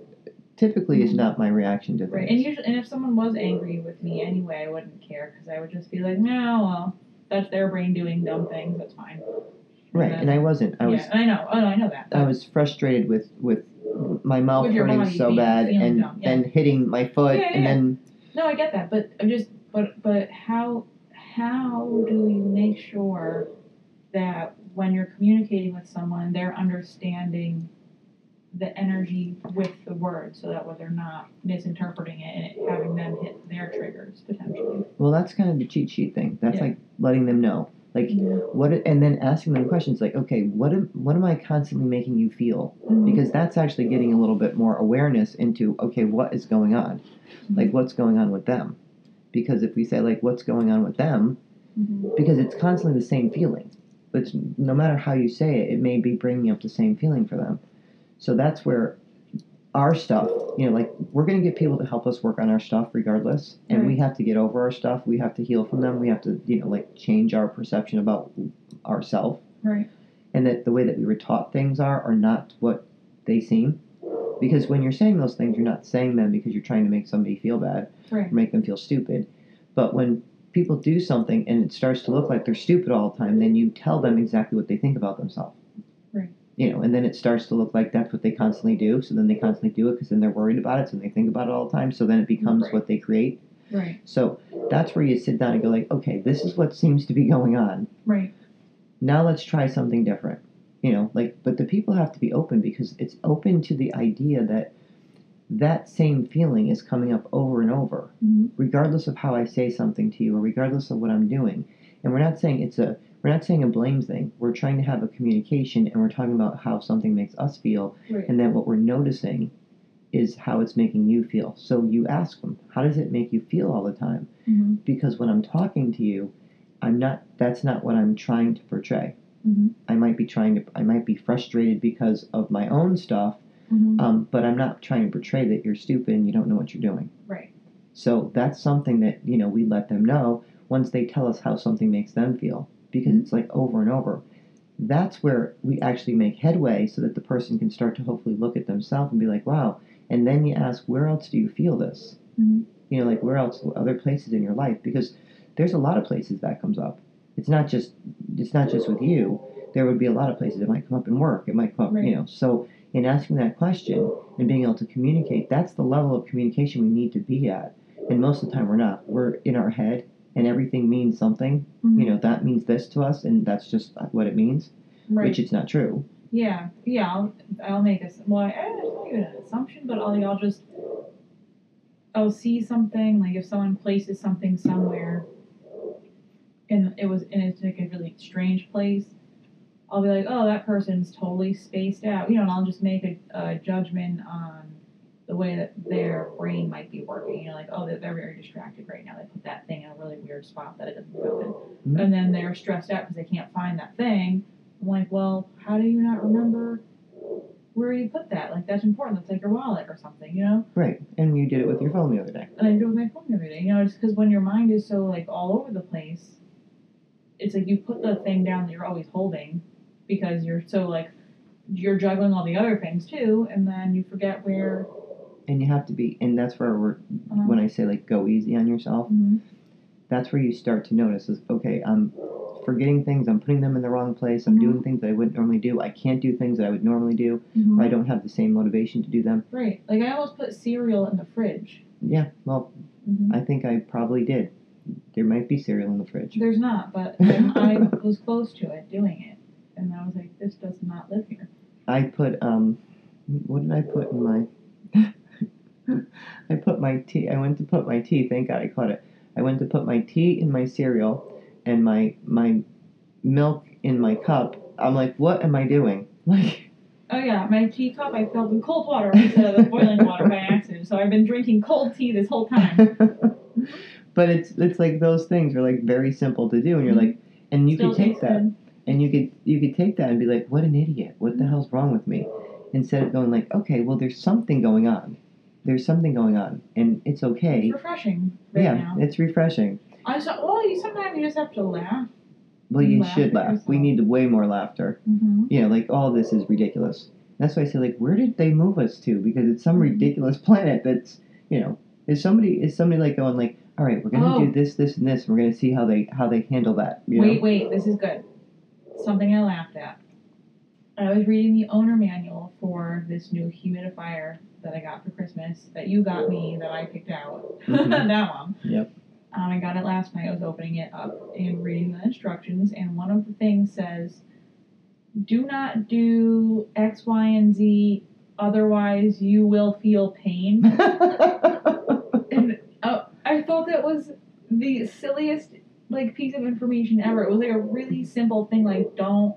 typically is not my reaction to things. right, and usually, and if someone was angry with me anyway, I wouldn't care because I would just be like, no, well, that's their brain doing dumb things. That's fine. right, and I wasn't. I was yeah, I know. Oh, I know that. I was frustrated with with my mouth With hurting body so being- bad and yeah. and hitting my foot Yeah, yeah, and then No, I get that, but I'm just but but how how do you make sure that when you're communicating with someone, they're understanding the energy with the words, so that way they're not misinterpreting it and it, having them hit their triggers potentially. well that's kind of the cheat sheet thing. That's Yeah. like letting them know. Like what and then asking them questions like, okay, what am what am I constantly making you feel? Mhm. Because that's actually getting a little bit more awareness into okay, what is going on? Like what's going on with them? Because if we say like what's going on with them, Mhm. because it's constantly the same feeling. But no matter how you say it, it may be bringing up the same feeling for them. So that's where our stuff, you know, like we're going to get people to help us work on our stuff regardless, and we have to get over our stuff. We have to heal from them. We have to, you know, like change our perception about ourselves, Right. and that the way that we were taught things are are not what they seem. Because when you're saying those things, you're not saying them because you're trying to make somebody feel bad Right. or make them feel stupid. But when people do something and it starts to look like they're stupid all the time, then you tell them exactly what they think about themselves. Right. You know, and then it starts to look like that's what they constantly do. So then they constantly do it because then they're worried about it, so they think about it all the time. So then it becomes Right. what they create. Right. So that's where you sit down and go like, okay, this is what seems to be going on. Right. Now let's try something different. You know, like, but the people have to be open because it's open to the idea that that same feeling is coming up over and over Mhm. regardless of how I say something to you or regardless of what I'm doing. And we're not saying it's a we're not saying a blame thing. We're trying to have a communication and we're talking about how something makes us feel Right. and then what we're noticing is how it's making you feel. So you ask them, how does it make you feel all the time? Mhm. Because when I'm talking to you, I'm not that's not what I'm trying to portray. Mhm. I might be trying to I might be frustrated because of my own stuff, Mhm. um, but I'm not trying to portray that you're stupid and you don't know what you're doing. Right. So that's something that, you know, we let them know once they tell us how something makes them feel because it's like over and over. That's where we actually make headway so that the person can start to hopefully look at themselves and be like, wow. And then you ask, where else do you feel this? Mhm. You know, like where else, other places in your life? Because there's a lot of places that comes up. It's not just, it's not just with you. There would be a lot of places. It might come up in work. It might come up, Right. you know. So in asking that question and being able to communicate, that's the level of communication we need to be at. And most of the time we're not. We're in our head and everything means something. Mhm. You know, that means this to us and that's just what it means, Right. which it's not true. Yeah, yeah. I'll, I'll make a well. I, it's not even an assumption, but I'll I'll just I'll see something like if someone places something somewhere, and it was and it's like a really strange place. I'll be like, oh, that person's totally spaced out, you know, and I'll just make a, a judgment on the way that their brain might be working. You know, like, oh, they're, they're very distracted right now. They put that thing in a really weird spot that it doesn't go in Mhm. and then they're stressed out because they can't find that thing. I'm like, well, how do you not remember where you put that? Like that's important. That's like your wallet or something, you know. Right. And you did it with your phone the other day. And I do it with my phone the other day. You know, just because when your mind is so like all over the place, it's like you put the thing down that you're always holding because you're so like you're juggling all the other things too, and then you forget where. and you have to be and that's where we're Uh, when i say like go easy on yourself mhm. that's where you start to notice is okay i'm forgetting things i'm putting them in the wrong place i'm Mhm. doing things that i wouldn't normally do i can't do things that i would normally do Mhm. or i don't have the same motivation to do them Right. Like I almost put cereal in the fridge. yeah well hmm i think i probably did there might be cereal in the fridge. There's not, but *laughs* I was close to it doing it, and I was like, this does not live here. i put um what did i put in my *laughs* i put my tea i went to put my tea thank god i caught it. I went to put my tea in my cereal and my my milk in my cup. I'm like what am i doing? *laughs* Like Oh yeah, my teacup I filled with cold water instead of the boiling water by accident, so I've been drinking cold tea this whole time. But it's it's like those things are like very simple to do and you're like and you Still could take that good. and you could you could take that and be like what an idiot what the hell's wrong with me instead of going like okay well there's something going on there's something going on and it's okay It's refreshing right yeah now. it's refreshing I saw. Well, you sometimes you just have to laugh. well you Laugh should laugh we need way more laughter Mm-hmm. you know like all this is ridiculous that's why i say like where did they move us to because it's some Mhm. ridiculous *laughs* planet that's you know is somebody is somebody like going like all right we're gonna Oh. do this this and this we're gonna see how they how they handle that you Wait, know? wait, this is good. Something I laughed at. I was reading the owner manual for this new humidifier that I got for Christmas that you got me that I picked out. Mhm. *laughs* that one. Yep. Um, I got it last night. I was opening it up and reading the instructions, and one of the things says, "Do not do X, Y, and Z, otherwise you will feel pain." *laughs* *laughs* I thought that was the silliest like piece of information ever. It was like a really simple thing, like don't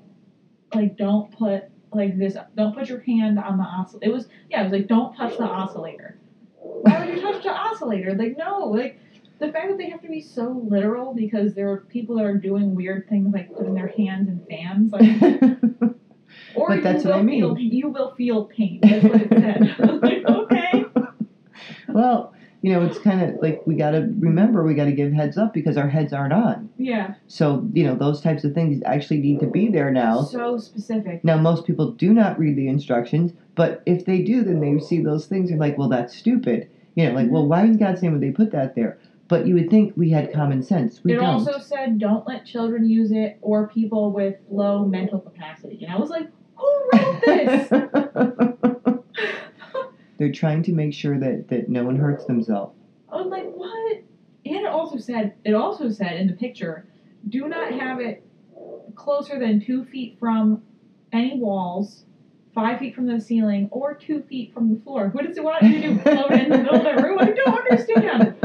like don't put like this don't put your hand on the oscillator. It was yeah, it was like don't touch the oscillator. Why would you touch the oscillator? Like no, like the fact that they have to be so literal because there are people that are doing weird things like putting their hands in fans, like *laughs* or But that's you what I mean. feel you will feel pain. That's what it said. *laughs* I was like, okay. *laughs* well, you know, it's kind of like we got to remember we got to give heads up because our heads aren't on. Yeah. So, you know, those types of things actually need to be there now. So specific. Now, most people do not read the instructions, but if they do, then they see those things and like, well, that's stupid. You know, like, well, mm-hmm. why did God say would they put that there? But you would think we had common sense. We it don't. also said don't let children use it or people with low mental capacity. And I was like, who wrote this? *laughs* They're trying to make sure that, that no one hurts themselves. I was like, what? And it also said it also said in the picture, do not have it closer than two feet from any walls, five feet from the ceiling, or two feet from the floor. What does it want you to do? *laughs* Float in the middle of the room? I don't understand.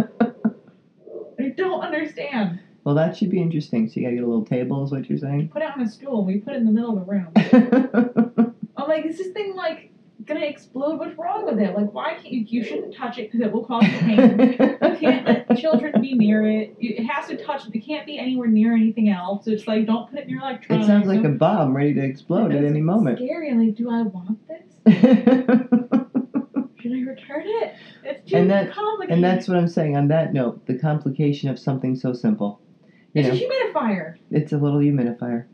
I don't understand. Well, that should be interesting. So you gotta get a little table, is what you're saying? Put it on a stool. We put it in the middle of the room. *laughs* I'm like, is this thing like gonna explode? What's wrong with it? Like, why can't you? You shouldn't touch it because it will cause you pain. You can't let *laughs* children be near it. It has to touch. It can't be anywhere near anything else. It's like don't put it in your it sounds like a bomb ready to explode at any moment. Scary. I'm like, do I want this? *laughs* Should I return it? It's too And that- complicated. and that's what I'm saying. On that note, the complication of something so simple. You it's know, a humidifier. it's a little humidifier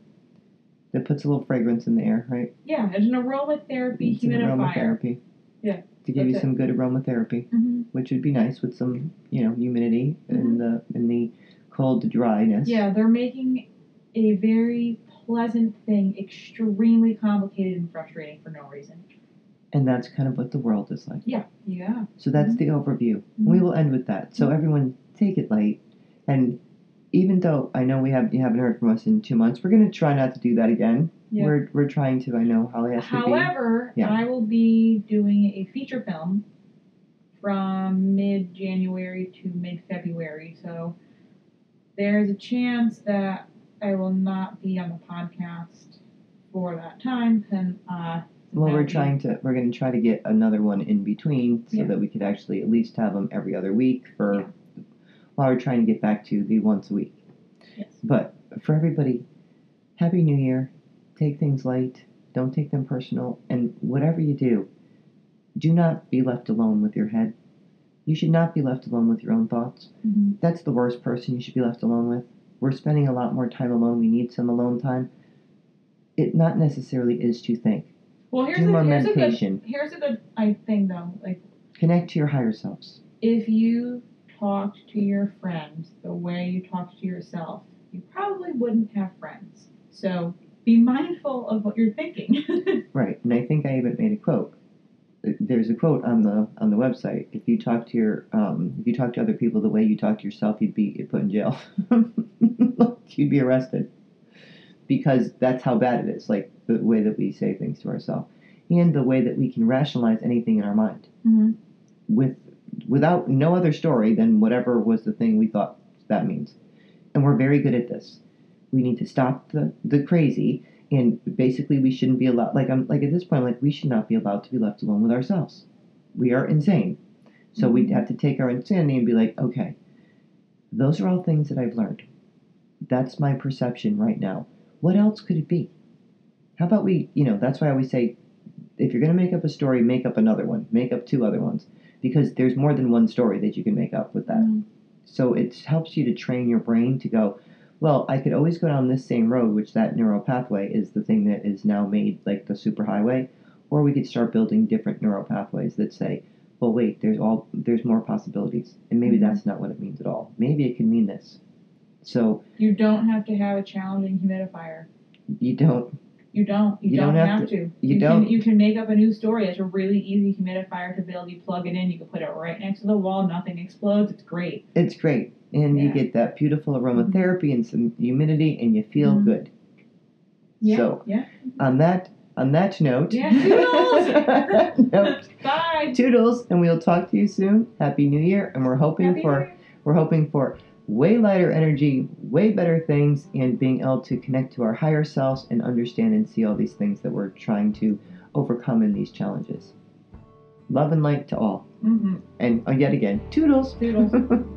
that puts a little fragrance in the air, right? Yeah, it's an aromatherapy It's an humidifier. aromatherapy. Yeah, To give you it. some good aromatherapy, hmm which would be nice with some, you know, humidity and the and the cold dryness. Mm-hmm. Yeah, they're making a very pleasant thing extremely complicated and frustrating for no reason. And that's kind of what the world is like. Yeah. Yeah. So that's the overview. We Mhm. will end with that. So everyone, take it light. And even though I know we have you haven't heard from us in two months, we're gonna try not to do that again. Yeah. We're we're trying to. I know Holly has to be. However, Yeah. I will be doing a feature film from mid January to mid February. So there's a chance that I will not be on the podcast for that time. And uh, Well, we're trying to. We're going to try to get another one in between so Yeah. that we could actually at least have them every other week for. While we're trying to get back to the once a week. Yes. But for everybody, happy New Year. Take things light. Don't take them personal. And whatever you do, do not be left alone with your head. You should not be left alone with your own thoughts. Mhm. That's the worst person you should be left alone with. We're spending a lot more time alone. We need some alone time. it not necessarily is to think. Well, here's Do a, more here's a good meditation. here's a good I thing though. Like Connect to your higher selves. if you talked to your friends the way you talk to yourself, you probably wouldn't have friends. So be mindful of what you're thinking. *laughs* Right, and I think I even made a quote. There's a quote on the on the website. If you talk to your um, if you talk to other people the way you talk to yourself, you'd be you'd put in jail. *laughs* you'd be arrested because that's how bad it is. Like the way that we say things to ourselves, and the way that we can rationalize anything in our mind mm-hmm. with without no other story than whatever was the thing we thought that means. And we're very good at this. We need to stop the, the crazy and basically we shouldn't be allowed like I'm like at this point like we should not be allowed to be left alone with ourselves. We are insane. So we mm-hmm. have to take our insanity and be like, okay, those are all things that I've learned. That's my perception right now. What else could it be? How about we, you know, that's why I always say if you're going to make up a story, make up another one. Make up two other ones because there's more than one story that you can make up with that. Mm-hmm. So it helps you to train your brain to go, well, I could always go down this same road, which that neural pathway is the thing that is now made like the superhighway, or we could start building different neural pathways that say, well, wait, there's all there's more possibilities, and maybe Mhm. that's not what it means at all. Maybe it can mean this. So You don't have to have a challenging humidifier. you don't You don't. You, You don't, don't have have, to. you Can, don't. you can make up a new story. It's a really easy humidifier to build. You plug it in. You can put it right next to the wall. Nothing explodes. It's great. It's great, and you get that beautiful aromatherapy and some humidity, and you feel Mhm. good. Yeah. So- yeah. On that on that note, Yeah. Toodles. *laughs* note, Bye. toodles, and we'll talk to you soon. Happy New Year, and we're hoping Happy for we're hoping for way lighter energy, way better things, and being able to connect to our higher selves and understand and see all these things that we're trying to overcome in these challenges. Love and light to all, Mhm. and uh, yet again, toodles. Toodles. *laughs*